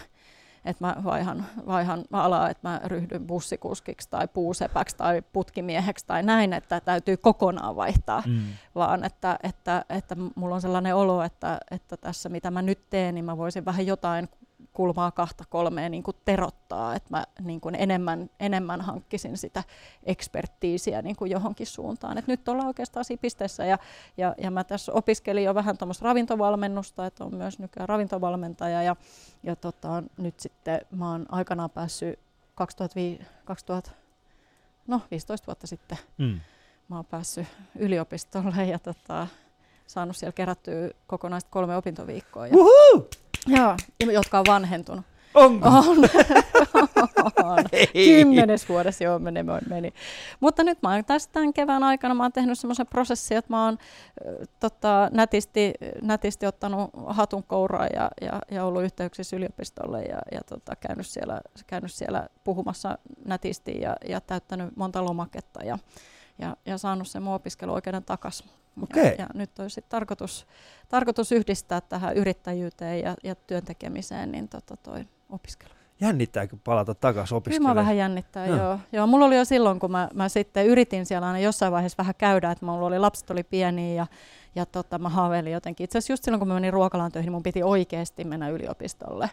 että mä vaihan, vaihan alaa, että mä ryhdyn bussikuskiksi tai puusepäksi tai putkimieheksi tai näin, että täytyy kokonaan vaihtaa Mm. vaan että, että, että mulla on sellainen olo, että, että tässä mitä mä nyt teen, niin mä voisin vähän jotain kulmaa kahta kolmea niin kuin terottaa, että mä niin kuin enemmän, enemmän hankkisin sitä ekspertiisiä niin kuin johonkin suuntaan. Et nyt ollaan oikeastaan siinä pisteessä ja, ja, ja mä tässä opiskelin jo vähän tuommoista ravintovalmennusta, että on myös nykyään ravintovalmentaja ja, ja tota, nyt sitten mä oon aikanaan päässyt 2005, 2000, no 15 vuotta sitten Mm. mä oon päässyt yliopistolle ja tota, saanut siellä kerättyä kokonaista kolme opintoviikkoa, ja! Joo, jotka on vanhentunut. Onko? On. Kymmenes vuodessa joo meni, meni. Mutta nyt mä oon tässä tämän kevään aikana mä oon tehnyt semmoisen prosessin, että mä oon äh, tota, nätisti, nätisti ottanut hatun kouraa ja, ja, ja ollut yhteyksissä yliopistolle ja, ja tota, käynyt, siellä, käynyt siellä puhumassa nätisti ja, ja täyttänyt monta lomaketta ja, ja, ja saanut sen mun opiskeluoikeuden takaisin. Okay. Ja, ja nyt olisi tarkoitus, tarkoitus yhdistää tähän yrittäjyyteen ja, ja työntekemiseen niin tota toi opiskelu. Jännittääkö palata takaisin Kyllä opiskelemaan? mä vähän jännittää, Joo. joo. joo. Mulla oli jo silloin, kun mä, mä sitten yritin siellä aina jossain vaiheessa vähän käydä, että mulla oli lapset oli pieniä ja, ja tota, mä haaveilin jotenkin. Itse asiassa just silloin, kun mä menin ruokalaan töihin, niin mun piti oikeasti mennä yliopistolle.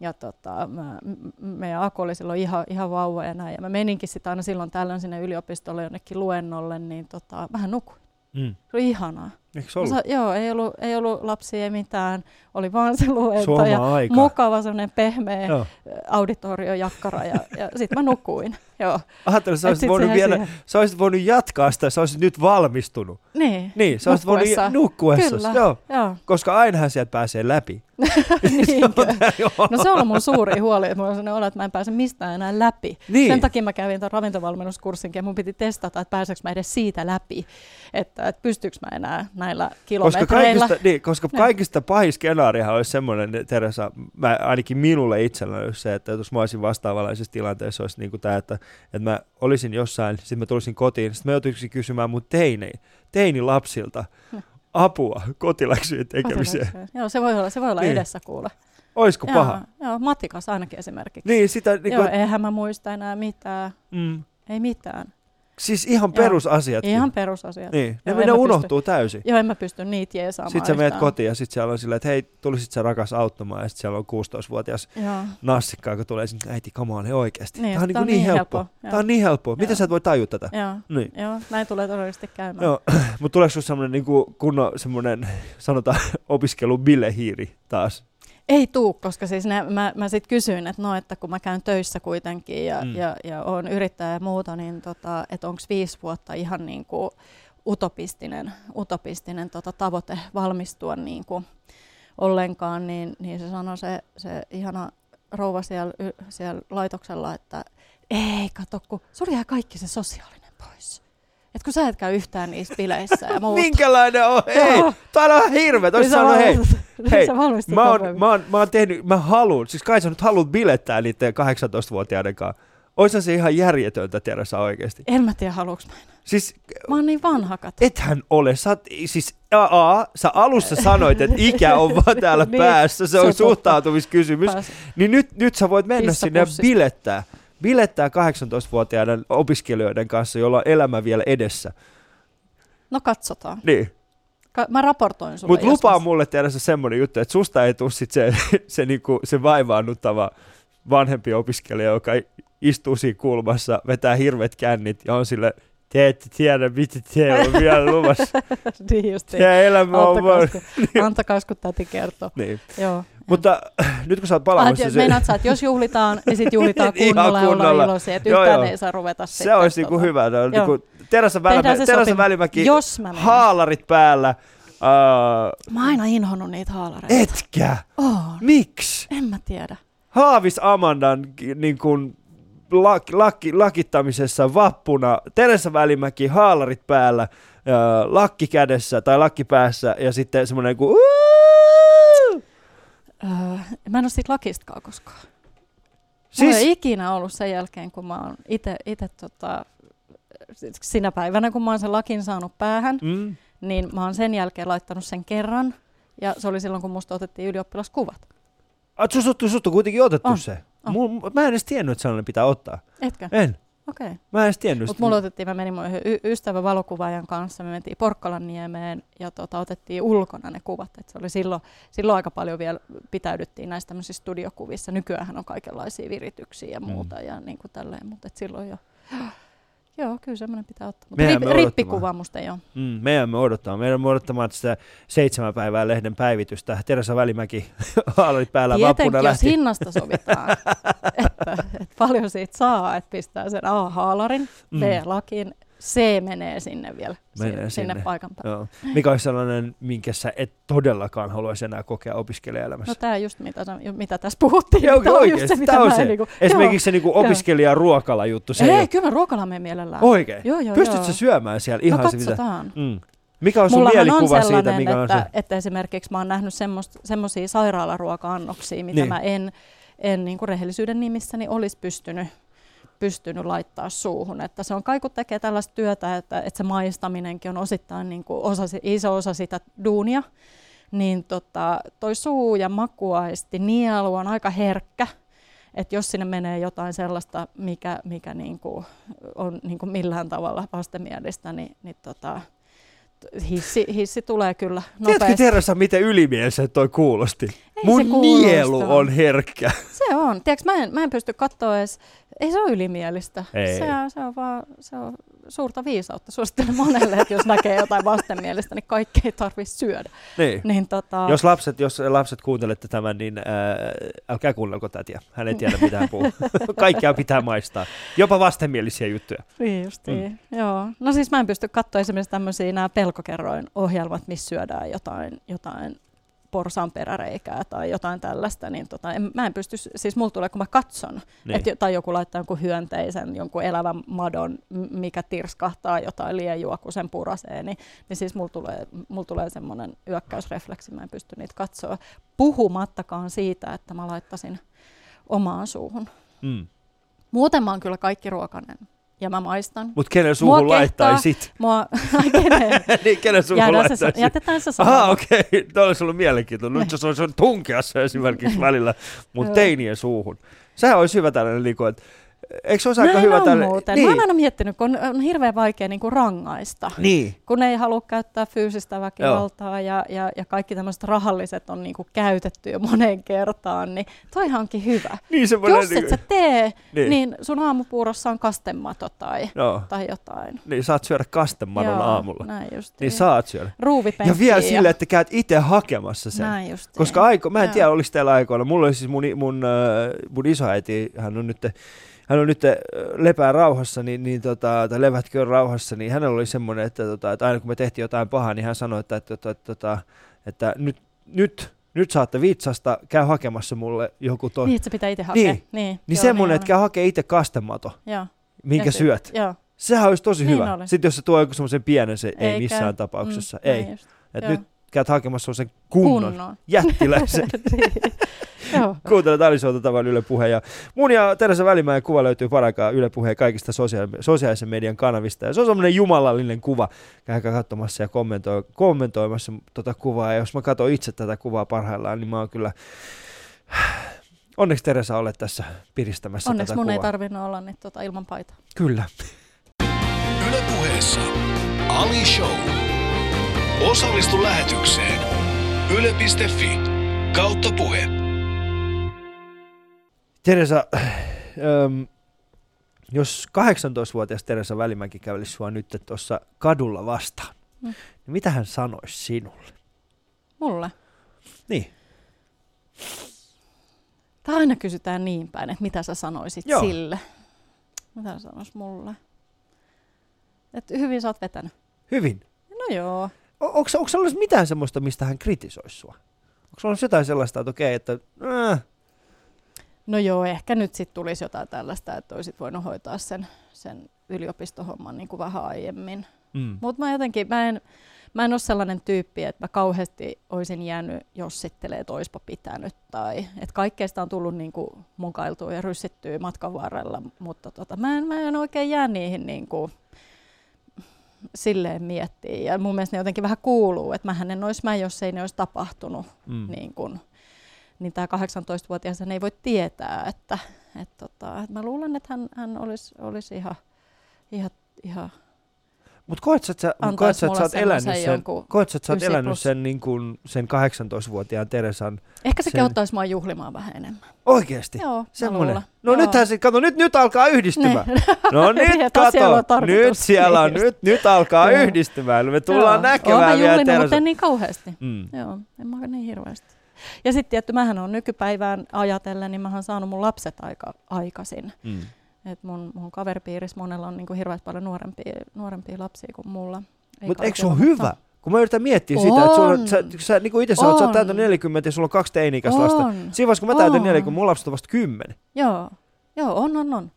Ja tota, mä, meidän Aku oli silloin ihan, ihan vauva ja näin. Ja mä meninkin sitten aina silloin tällöin sinne yliopistolle jonnekin luennolle, niin tota, vähän nukuin. Mm. Se oli ihanaa. Eikö se ollut? sa- joo, ei ollut, ei ollut lapsia, ei mitään. Oli vaan se luento ja aika. mukava semmoinen pehmeä Joo. auditoriojakkara ja, ja sitten mä nukuin. Joo. Ajattelin, että sä olisit, sit voinut vielä, siihen- sä olisit voinut jatkaa sitä, sä olisit nyt valmistunut. Niin, Niin, sä olisit voinut Nukkuessa. Kyllä. Joo, joo. koska ainahan sieltä pääsee läpi. Joo. No se on mun suuri huoli, että mulla on sellainen olo, että mä en pääse mistään enää läpi. Niin. Sen takia mä kävin tuon ravintovalmennuskurssinkin ja mun piti testata, että pääseekö mä edes siitä läpi, että, että pystyykö mä enää näillä Koska kilometreillä. kaikista, niin, koska Niin. kaikista pahin skenaarihan olisi semmoinen, Teresa, mä, ainakin minulle itselleni olisi se, että jos mä olisin vastaavanlaisessa tilanteessa, olisi niin kuin tämä, että, että mä olisin jossain, sitten mä tulisin kotiin, sitten mä joutuisin kysymään mun teini, teinilapsilta Hmm. apua kotiläksyjen tekemiseen. Joo, se voi olla, se voi olla Niin. edessä kuule. Olisiko Joo, paha? Joo, matikas ainakin esimerkiksi. Niin, sitä, niin Joo, kuin, eihän mä muista enää mitään. mm, Ei mitään. Siis ihan Joo. perusasiat. Ihan perusasiat. Niin, Joo, ne, en ne unohtuu täysin. Joo, en mä pysty niitä jeesaamaan Sitten sä menet kotiin ja sitten siellä on silleen, että hei, tulisit sä rakas auttamaan ja sitten siellä on 16-vuotias Joo. nassikka, joka tulee sinne, äiti, come on, oikeasti. Niin, Tämä on, niin, tää on niin, niin helppo. helppo, Tämä joo. on niin helppoa. Miten Joo. sä et voi tajua tätä? Joo, Niin. joo, näin tulee todennäköisesti käymään. Joo, mutta tuleeko sinulla semmoinen niin kunnon semmoinen, sanotaan, opiskelubilehiiri taas? Ei tuu, koska siis ne, mä, mä sitten kysyin, että no, että kun mä käyn töissä kuitenkin ja, Mm. ja, ja oon yrittäjä ja muuta, niin tota, että onko viisi vuotta ihan niin kuin utopistinen, utopistinen tota, tavoite valmistua niin kuin ollenkaan, niin, niin se sanoi se, se ihana rouva siellä, siellä laitoksella, että ei kato, kun jää kaikki se sosiaalinen pois. Et kun sä et käy yhtään niissä bileissä ja muuta. Minkälainen on? Hei, Joo. tää on hirveä. Niin sanoen, hei, valmistut- hei, mä oon, mä, oon, mä oon tehnyt, mä haluun, siis kai sä nyt haluat bilettää niiden 18-vuotiaiden kanssa. Oishan se ihan järjetöntä tiedä sä oikeesti. En mä tiedä, haluuks mä enää. Siis Mä oon niin vanhakat. ethän ole, sä, siis a, a, sä alussa sanoit, että ikä on vaan täällä Niin, päässä, se on suhtautumiskysymys. Pääs- Niin nyt, nyt sä voit mennä Kissa sinne ja bilettää. Bilettää 18-vuotiaiden opiskelijoiden kanssa, jolla on elämä vielä edessä. No katsotaan. Niin. Ka- mä raportoin sulle Mutta lupaa mulle tehdä se semmoinen juttu, että susta ei tule sit se, se, niinku, se vaivaannuttava vanhempi opiskelija, joka istuu siinä kulmassa, vetää hirvet kännit ja on sille, te ette tiedä, mitä teillä on vielä luvassa. niin just niin. Elämä on vaan... Antakaas, kun, täti kertoo. Niin. Joo. Mutta nyt kun sä oot Ah, palaamassa, et meinaat sä, että jos juhlitaan, niin sitten juhlitaan kunnolla ja kunnolla. ollaan iloisia, että yhtään joo. ei saa ruveta se sitten, olisi niinku tota, hyvä. No, niinku, se Terassa sopimus. Välimäki, Jos mä menen. haalarit päällä. Uh, Mä oon aina inhonnut niitä haalareita. etkä? Oon. Miksi? En mä tiedä. Haavis Amandan niin kuin, lak, lakki, lakittamisessa vappuna, Teressa Välimäki, haalarit päällä, ää, lakki kädessä tai lakki päässä ja sitten semmoinen kuin Öö, mä en ole siitä lakistakaan koskaan. Siis... Siis, ei ikinä ollut sen jälkeen, kun mä oon itse tota, sinä päivänä, kun mä oon sen lakin saanut päähän, mm, niin mä oon sen jälkeen laittanut sen kerran. Ja se oli silloin, kun musta otettiin ylioppilaskuvat. Ah, on kuitenkin otettu On, se. On. Mul, mä en edes tiennyt, että sellainen pitää ottaa. Etkö? En. Okei. Okay. Mä en edes tiennyt. Mutta mulla otettiin, mä menin mun y- ystävän valokuvaajan kanssa, me mentiin Porkkalanniemeen ja tota, otettiin ulkona ne kuvat. Et se oli silloin, silloin aika paljon vielä pitäydyttiin näissä tämmöisissä studiokuvissa. Nykyään on kaikenlaisia virityksiä ja Mm. muuta ja niin kuin tälleen, mutta silloin jo. Joo, kyllä semmoinen pitää ottaa. Mutta rip, odottamaan. rippikuva musta ei ole. Mm, meidän me odottaa. Meidän me odottamaan sitä seitsemän päivää lehden päivitystä. Teresa Välimäki haalarit päällä Tietenkin, vappuna jos lähti. hinnasta sovitaan, että, että paljon siitä saa, että pistää sen A-haalarin, Mm. B-lakin, se menee sinne vielä, Menee sinne, sinne paikan päälle. Joo. Mikä olisi sellainen, minkä sä et todellakaan haluaisi enää kokea opiskelijaelämässä? No tämä just mitä, mitä tässä puhuttiin. Joo, Tää on just oikeesti, mitä tää on se. Niinku, Esimerkiksi se niinku opiskelija ruokala juttu. Se joo. ei Ei, kyllä mä ruokalaan menen mielellään. Oikein? Joo, joo, Pystytkö joo. syömään siellä No ihan se, mitä... Mm. Mikä on sun Mullahan on mielikuva siitä, sellainen, mikä on että, se? että esimerkiksi mä oon nähnyt semmoisia sairaalaruoka-annoksia, mitä Niin. niin. mä en, en niin kuin rehellisyyden nimissäni olisi pystynyt, pystynyt laittaa suuhun. Että se on kai kun tekee tällaista työtä, että, että se maistaminenkin on osittain niin kuin osa, iso osa sitä duunia, niin tota, toi suu ja makuaisti, nielu on aika herkkä. Että jos sinne menee jotain sellaista, mikä, mikä niinku on niinku millään tavalla vastenmielistä, niin, niin tota, hissi, hissi tulee kyllä Tiedätkö nopeasti. Teresa, miten ylimielisen toi kuulosti? Ei Mun kuulosta. nielu on herkkä. Se on. Tiedätkö, mä en, mä en pysty katsoa edes, ei se ole ylimielistä. Ei. Se, on, se on vaan se on suurta viisautta. Suosittelen monelle, että jos näkee jotain vastenmielistä, niin kaikki ei tarvitse syödä. Niin. Niin tota, Jos lapset, jos lapset kuuntelette tämän, niin ää, älkää kuunnelko tätiä. Hän ei tiedä, mitä hän puhuu. Kaikkea pitää maistaa. Jopa vastenmielisiä juttuja. Niin justiin, mm. joo. No siis mä en pysty katsoa esimerkiksi tämmöisiä nämä pelkokerroin ohjelmat, missä syödään jotain, jotain porsaan peräreikää tai jotain tällaista, niin tota, en, mä en pysty, siis mulla tulee, kun mä katson, Niin. et, tai joku laittaa jonkun hyönteisen, jonkun elävän madon, mikä tirskahtaa jotain liejua, kun sen purasee, niin, niin siis mulla tulee, mulla tulee semmoinen yökkäysrefleksi, mä en pysty niitä katsoa, puhumattakaan siitä, että mä laittasin omaan suuhun. Mm. Muuten mä oon kyllä kaikki ruokanen ja mä maistan. Mutta kenen Mua suuhun kehtaa- laittaisit? Mua, kenen? niin, kenen suuhun Jäädään se, laittaisit? jätetään se Ahaa, sanoa. okei. Okay. Tämä olisi ollut mielenkiintoinen. Nyt jos olisi tunkea se esimerkiksi välillä mun teinien suuhun. Sehän olisi hyvä tällainen, niin kuin, että eikö se olisi aika Näin hyvä tällainen? muuten. Niin. Mä oon aina miettinyt, kun on, on hirveän vaikea niin kuin rangaista. niin. Kun ei halua käyttää fyysistä väkivaltaa ja, ja, ja kaikki tämmöiset rahalliset on niin kuin käytetty jo moneen kertaan, niin toihan onkin hyvä. Niin Jos et sä tee, Niin. niin, niin sun aamupuurossa on kastemato tai, Joo. tai jotain. Niin saat syödä kastemadon Joo, aamulla. Näin just. Niin saat syödä. Ja vielä sille, että käyt itse hakemassa sen. Näin just. Koska aiko, mä en Joo. tiedä, oliko teillä aikoina, mulla oli siis mun, mun, äh, mun isoäiti, hän on nyt, hän on nyt äh, lepää rauhassa, niin, niin tota, tai levätköön rauhassa, niin hänellä oli semmoinen, että, tota, että aina kun me tehtiin jotain pahaa, niin hän sanoi, että, että, että, että, että, että nyt, nyt, nyt saatte vitsasta, käy hakemassa mulle joku toi. Niin, että se pitää itse hakea. Niin. niin, niin joo, semmoinen, niin että käy hakee itse kastemato. Joo. minkä Ja syöt. Joo. Sehän olisi tosi Niin hyvä. oli. Sitten jos se tuo joku semmoisen pienen, se ei Eikä- missään tapauksessa. Mm, ei. näin just. Et Joo. nyt käyt hakemassa sen kunnon, Kunnon. jättiläisen. Joo. Kuuntelet Alisoita tavan Yle Puhe. Ja mun ja Teresa Välimäen kuva löytyy paraikaa Yle Puheen kaikista sosiaali- sosiaalisen median kanavista. Ja se on semmoinen jumalallinen kuva. Käykää katsomassa ja kommentoi, kommentoimassa tota kuvaa. Ja jos mä katson itse tätä kuvaa parhaillaan, niin mä oon kyllä... Onneksi Teresa olet tässä piristämässä Onneksi tätä mun kuvaa. ei tarvinnut olla niin tota, ilman paitaa. Kyllä. Yle Puheessa Ali Show. Osallistu lähetykseen yle.fi kautta puhe. Teresa, ähm, jos 18-vuotias Teresa Välimäki kävelisi sua nyt tuossa kadulla vastaan, Mm. niin mitä hän sanoisi sinulle? Mulle. Niin. Tämä aina kysytään niin päin, että mitä sä sanoisit Joo. sille. Mitä sä sanois mulle? Et hyvin sä oot vetänyt. Hyvin. No joo. Onko, onko sellaista mitään semmoista, mistä hän kritisoisi sua? Onko sulla jotain sellaista, että okei, että äh, No joo, ehkä nyt sitten tulisi jotain tällaista, että olisit voinut hoitaa sen, sen yliopistohomman niin kuin vähän aiemmin. mm, Mutta mä jotenkin, mä en, mä en ole sellainen tyyppi, että mä kauheasti olisin jäänyt jossittelee, että oispa pitänyt. Tai, että kaikkeesta on tullut niin kuin mukailtua ja ryssittyä matkan varrella, mutta tota, mä, en, mä en oikein jää niihin niin kuin, silleen miettiä. Ja mun mielestä ne jotenkin vähän kuuluu, että mähän en olisi mä, jos ei ne olisi tapahtunut. mm. Niin, kun, niin tämä 18-vuotias hän ei voi tietää, että, että, tota, että mä luulen, että hän, hän olisi, olisi ihan, ihan, ihan Mutta koet sä, että sä, koet sä, että sä oot elänyt sen, jonkun koet sä, että sä oot 9 elänyt sen, niin kuin, sen 18-vuotiaan Teresan Ehkä se Sen- kehottaisi mua juhlimaan vähän enemmän. oikeasti? Joo, Semmoinen. No Joo. nythän se, kato, nyt, nyt alkaa yhdistymään. Niin. No nyt siellä on kato, tarkoitus. nyt siellä on, Niin nyt, nyt alkaa Joo. yhdistymään. Me tullaan Joo. näkemään mä vielä juhlinut, mutta en niin kauheasti. Mm. Joo, en mä niin hirveästi. Ja sitten tietty, mähän on nykypäivään ajatellen, niin mähän oon saanut mun lapset aika aikaisin. Mm. Et mun, mun kaveripiirissä monella on niinku hirveästi paljon nuorempia, nuorempia lapsia kuin mulla. Mutta eikö se ole hyvä? Kun mä yritän miettiä sitä, että sulla, On. sä, sä niin kuin itse sanoit, sä oot On. täytänyt 40 ja sulla on kaksi teini-ikäistä lasta. On. Siinä vaiheessa, kun mä täytän On. 40, mun lapset on vasta 10. Joo, joo, on, on, on.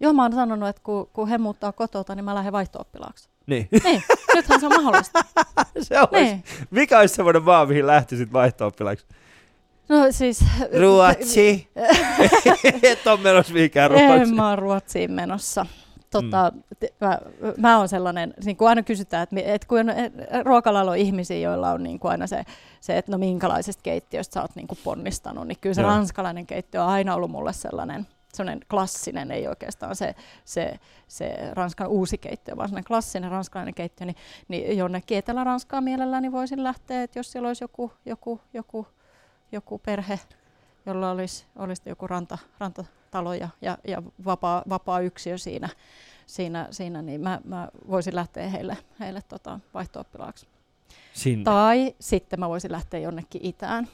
Joo, mä oon sanonut, että kun, kun he muuttaa kotota, niin mä lähden vaihto-oppilaaksi. Niin. Niin, nythän se on mahdollista. se olisi. Niin. Mikä olisi semmoinen maa, mihin lähtisit vaihto-oppilaiksi? No siis... Ruotsi. Et ole menossa mihinkään En Ruotsiin. mä oon Ruotsiin menossa. Tota, te- mä, mä oon sellainen, niin kuin aina kysytään, että, että kun et, ruokalalla on ihmisiä, joilla on niin kuin aina se, se, että no minkälaisesta keittiöstä sä oot niin kuin ponnistanut, niin kyllä se Joo. ranskalainen keittiö on aina ollut mulle sellainen, sellainen klassinen, ei oikeastaan se, se, se Ranskan uusi keittiö, vaan sellainen klassinen ranskalainen keittiö, niin, niin jonnekin Etelä-Ranskaan mielelläni voisin lähteä, että jos siellä olisi joku, joku, joku, joku perhe, jolla olisi, olisi joku ranta, rantatalo ja, ja, ja vapaa, vapaa yksiö siinä, siinä, siinä niin mä, mä voisin lähteä heille, heille tota vaihto-oppilaaksi. Sinne. Tai sitten mä voisin lähteä jonnekin itään.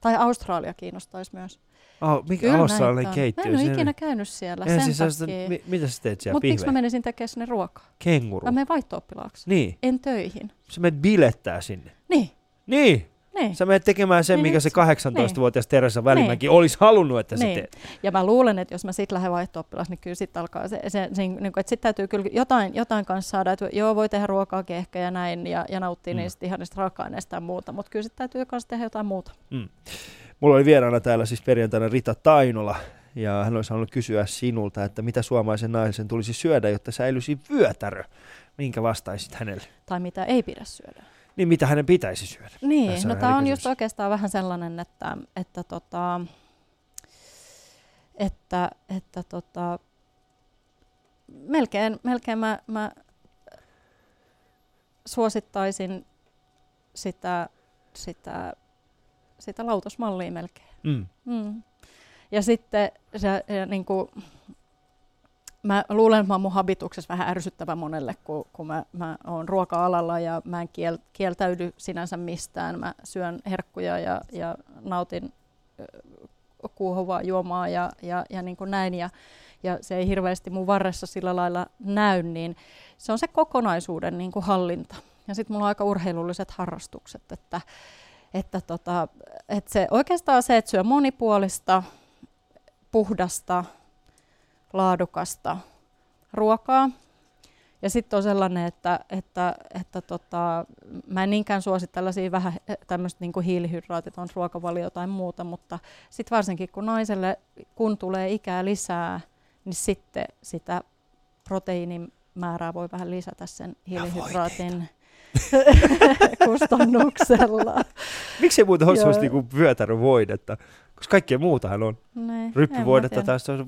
Tai Australia kiinnostaisi myös. Oh, mikä Kyllä näitä keittiö? Mä en ole Siinä- ikinä käynyt siellä Eihän sen siis takia. mi- mitä sä teet siellä Mutta miksi mä menisin tekemään sinne ruokaa? Kenguru. Mä menen vaihto-oppilaaksi. Niin. En töihin. Sä menet bilettää sinne. Niin, Niin. Niin. Sä menet tekemään sen, Niin, mikä nyt se se- 18-vuotias Teresa Välimäki olisi halunnut, että sä Niin. teet. Ja mä luulen, että jos mä sitten lähden vaihto niin kyllä sitten alkaa se, se, se niin kuin, että sitten täytyy kyllä jotain, jotain kanssa saada, että joo, voi tehdä ruokaakin ehkä ja näin, ja, ja nauttia Mm. mm. niistä ihanista raaka-aineista ja muuta, mutta kyllä sitten täytyy myös tehdä jotain muuta. Mulla oli vieraana täällä siis perjantaina Rita Tainola, ja hän olisi halunnut kysyä sinulta, että mitä suomalaisen naisen tulisi syödä, jotta säilyisi vyötärö. Minkä vastaisit hänelle? Tai mitä ei pidä syödä. Niin mitä hänen pitäisi syödä? Niin, Tässä no tämä on just oikeastaan vähän sellainen, että, että, tota, että, että tota, melkein, melkein mä, mä suosittaisin sitä, sitä, sitä lautasmallia melkein. Mm. Mm. Ja sitten se, ja niin kuin, mä luulen, että mä oon mun habituksessa vähän ärsyttävä monelle, kun, kun mä, mä oon ruoka-alalla ja mä en kiel, kieltäydy sinänsä mistään. Mä syön herkkuja ja, ja nautin ö, kuohuvaa juomaa ja, ja, ja niin kuin näin. Ja, ja se ei hirveästi mun varressa sillä lailla näy, niin se on se kokonaisuuden niin kuin hallinta. Ja sitten mulla on aika urheilulliset harrastukset, että, että, tota, että se oikeastaan se, että syö monipuolista, puhdasta, laadukasta ruokaa. Ja sitten on sellainen, että, että, että tota, mä en niinkään suosi tällaisia vähän tämmöistä niin hiilihydraatit on ruokavalio tai muuta, mutta sitten varsinkin kun naiselle, kun tulee ikää lisää, niin sitten sitä proteiinin määrää voi vähän lisätä sen hiilihydraatin kustannuksella. Miksi ei muuten ole sellaista niinku vyötärövoidetta? Koska kaikkea muutahan on. Niin, Ryppyvoidetta tai on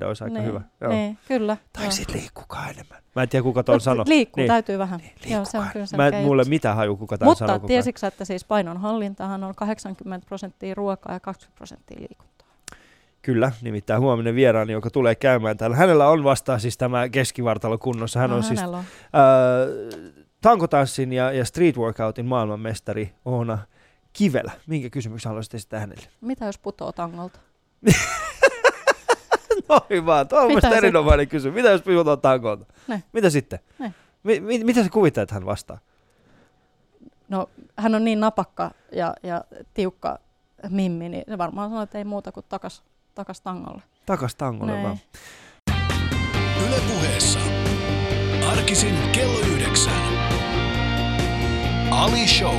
Niin. olisi aika niin, hyvä. Joo. Niin, kyllä. Tai joo. sit liikkukaa enemmän. Mä en tiedä kuka Mut sanoi. Liikkuu, Niin. täytyy vähän. Niin, Joo, se on kyllä Mä en mulle mitään haju, kuka tämän sanoo. Mutta tiesitkö, että siis painonhallintahan on 80 prosenttia ruokaa ja 20 prosenttia liikuntaa? Kyllä, nimittäin huominen vieraani, joka tulee käymään täällä. Hänellä on vasta siis tämä keskivartalo kunnossa. Hän No, on siis on. äh, tankotanssin ja, ja street workoutin maailmanmestari Oona Kivelä. Minkä kysymyksen haluaisit esittää hänelle? Mitä jos putoo tangolta? No hyvä, tuo on mielestäni erinomainen kysymys. Mitä jos puhutaan tankolta? Ne. Mitä sitten? Ne. Mi- mi- mitä sä kuvittelet, että hän vastaa? No, hän on niin napakka ja, ja tiukka mimmi, niin se varmaan sanoo, että ei muuta kuin takas, takas tangolle. Takas tangolle Niin. vaan. Yle puheessa. Arkisin kello yhdeksän. Ali Show.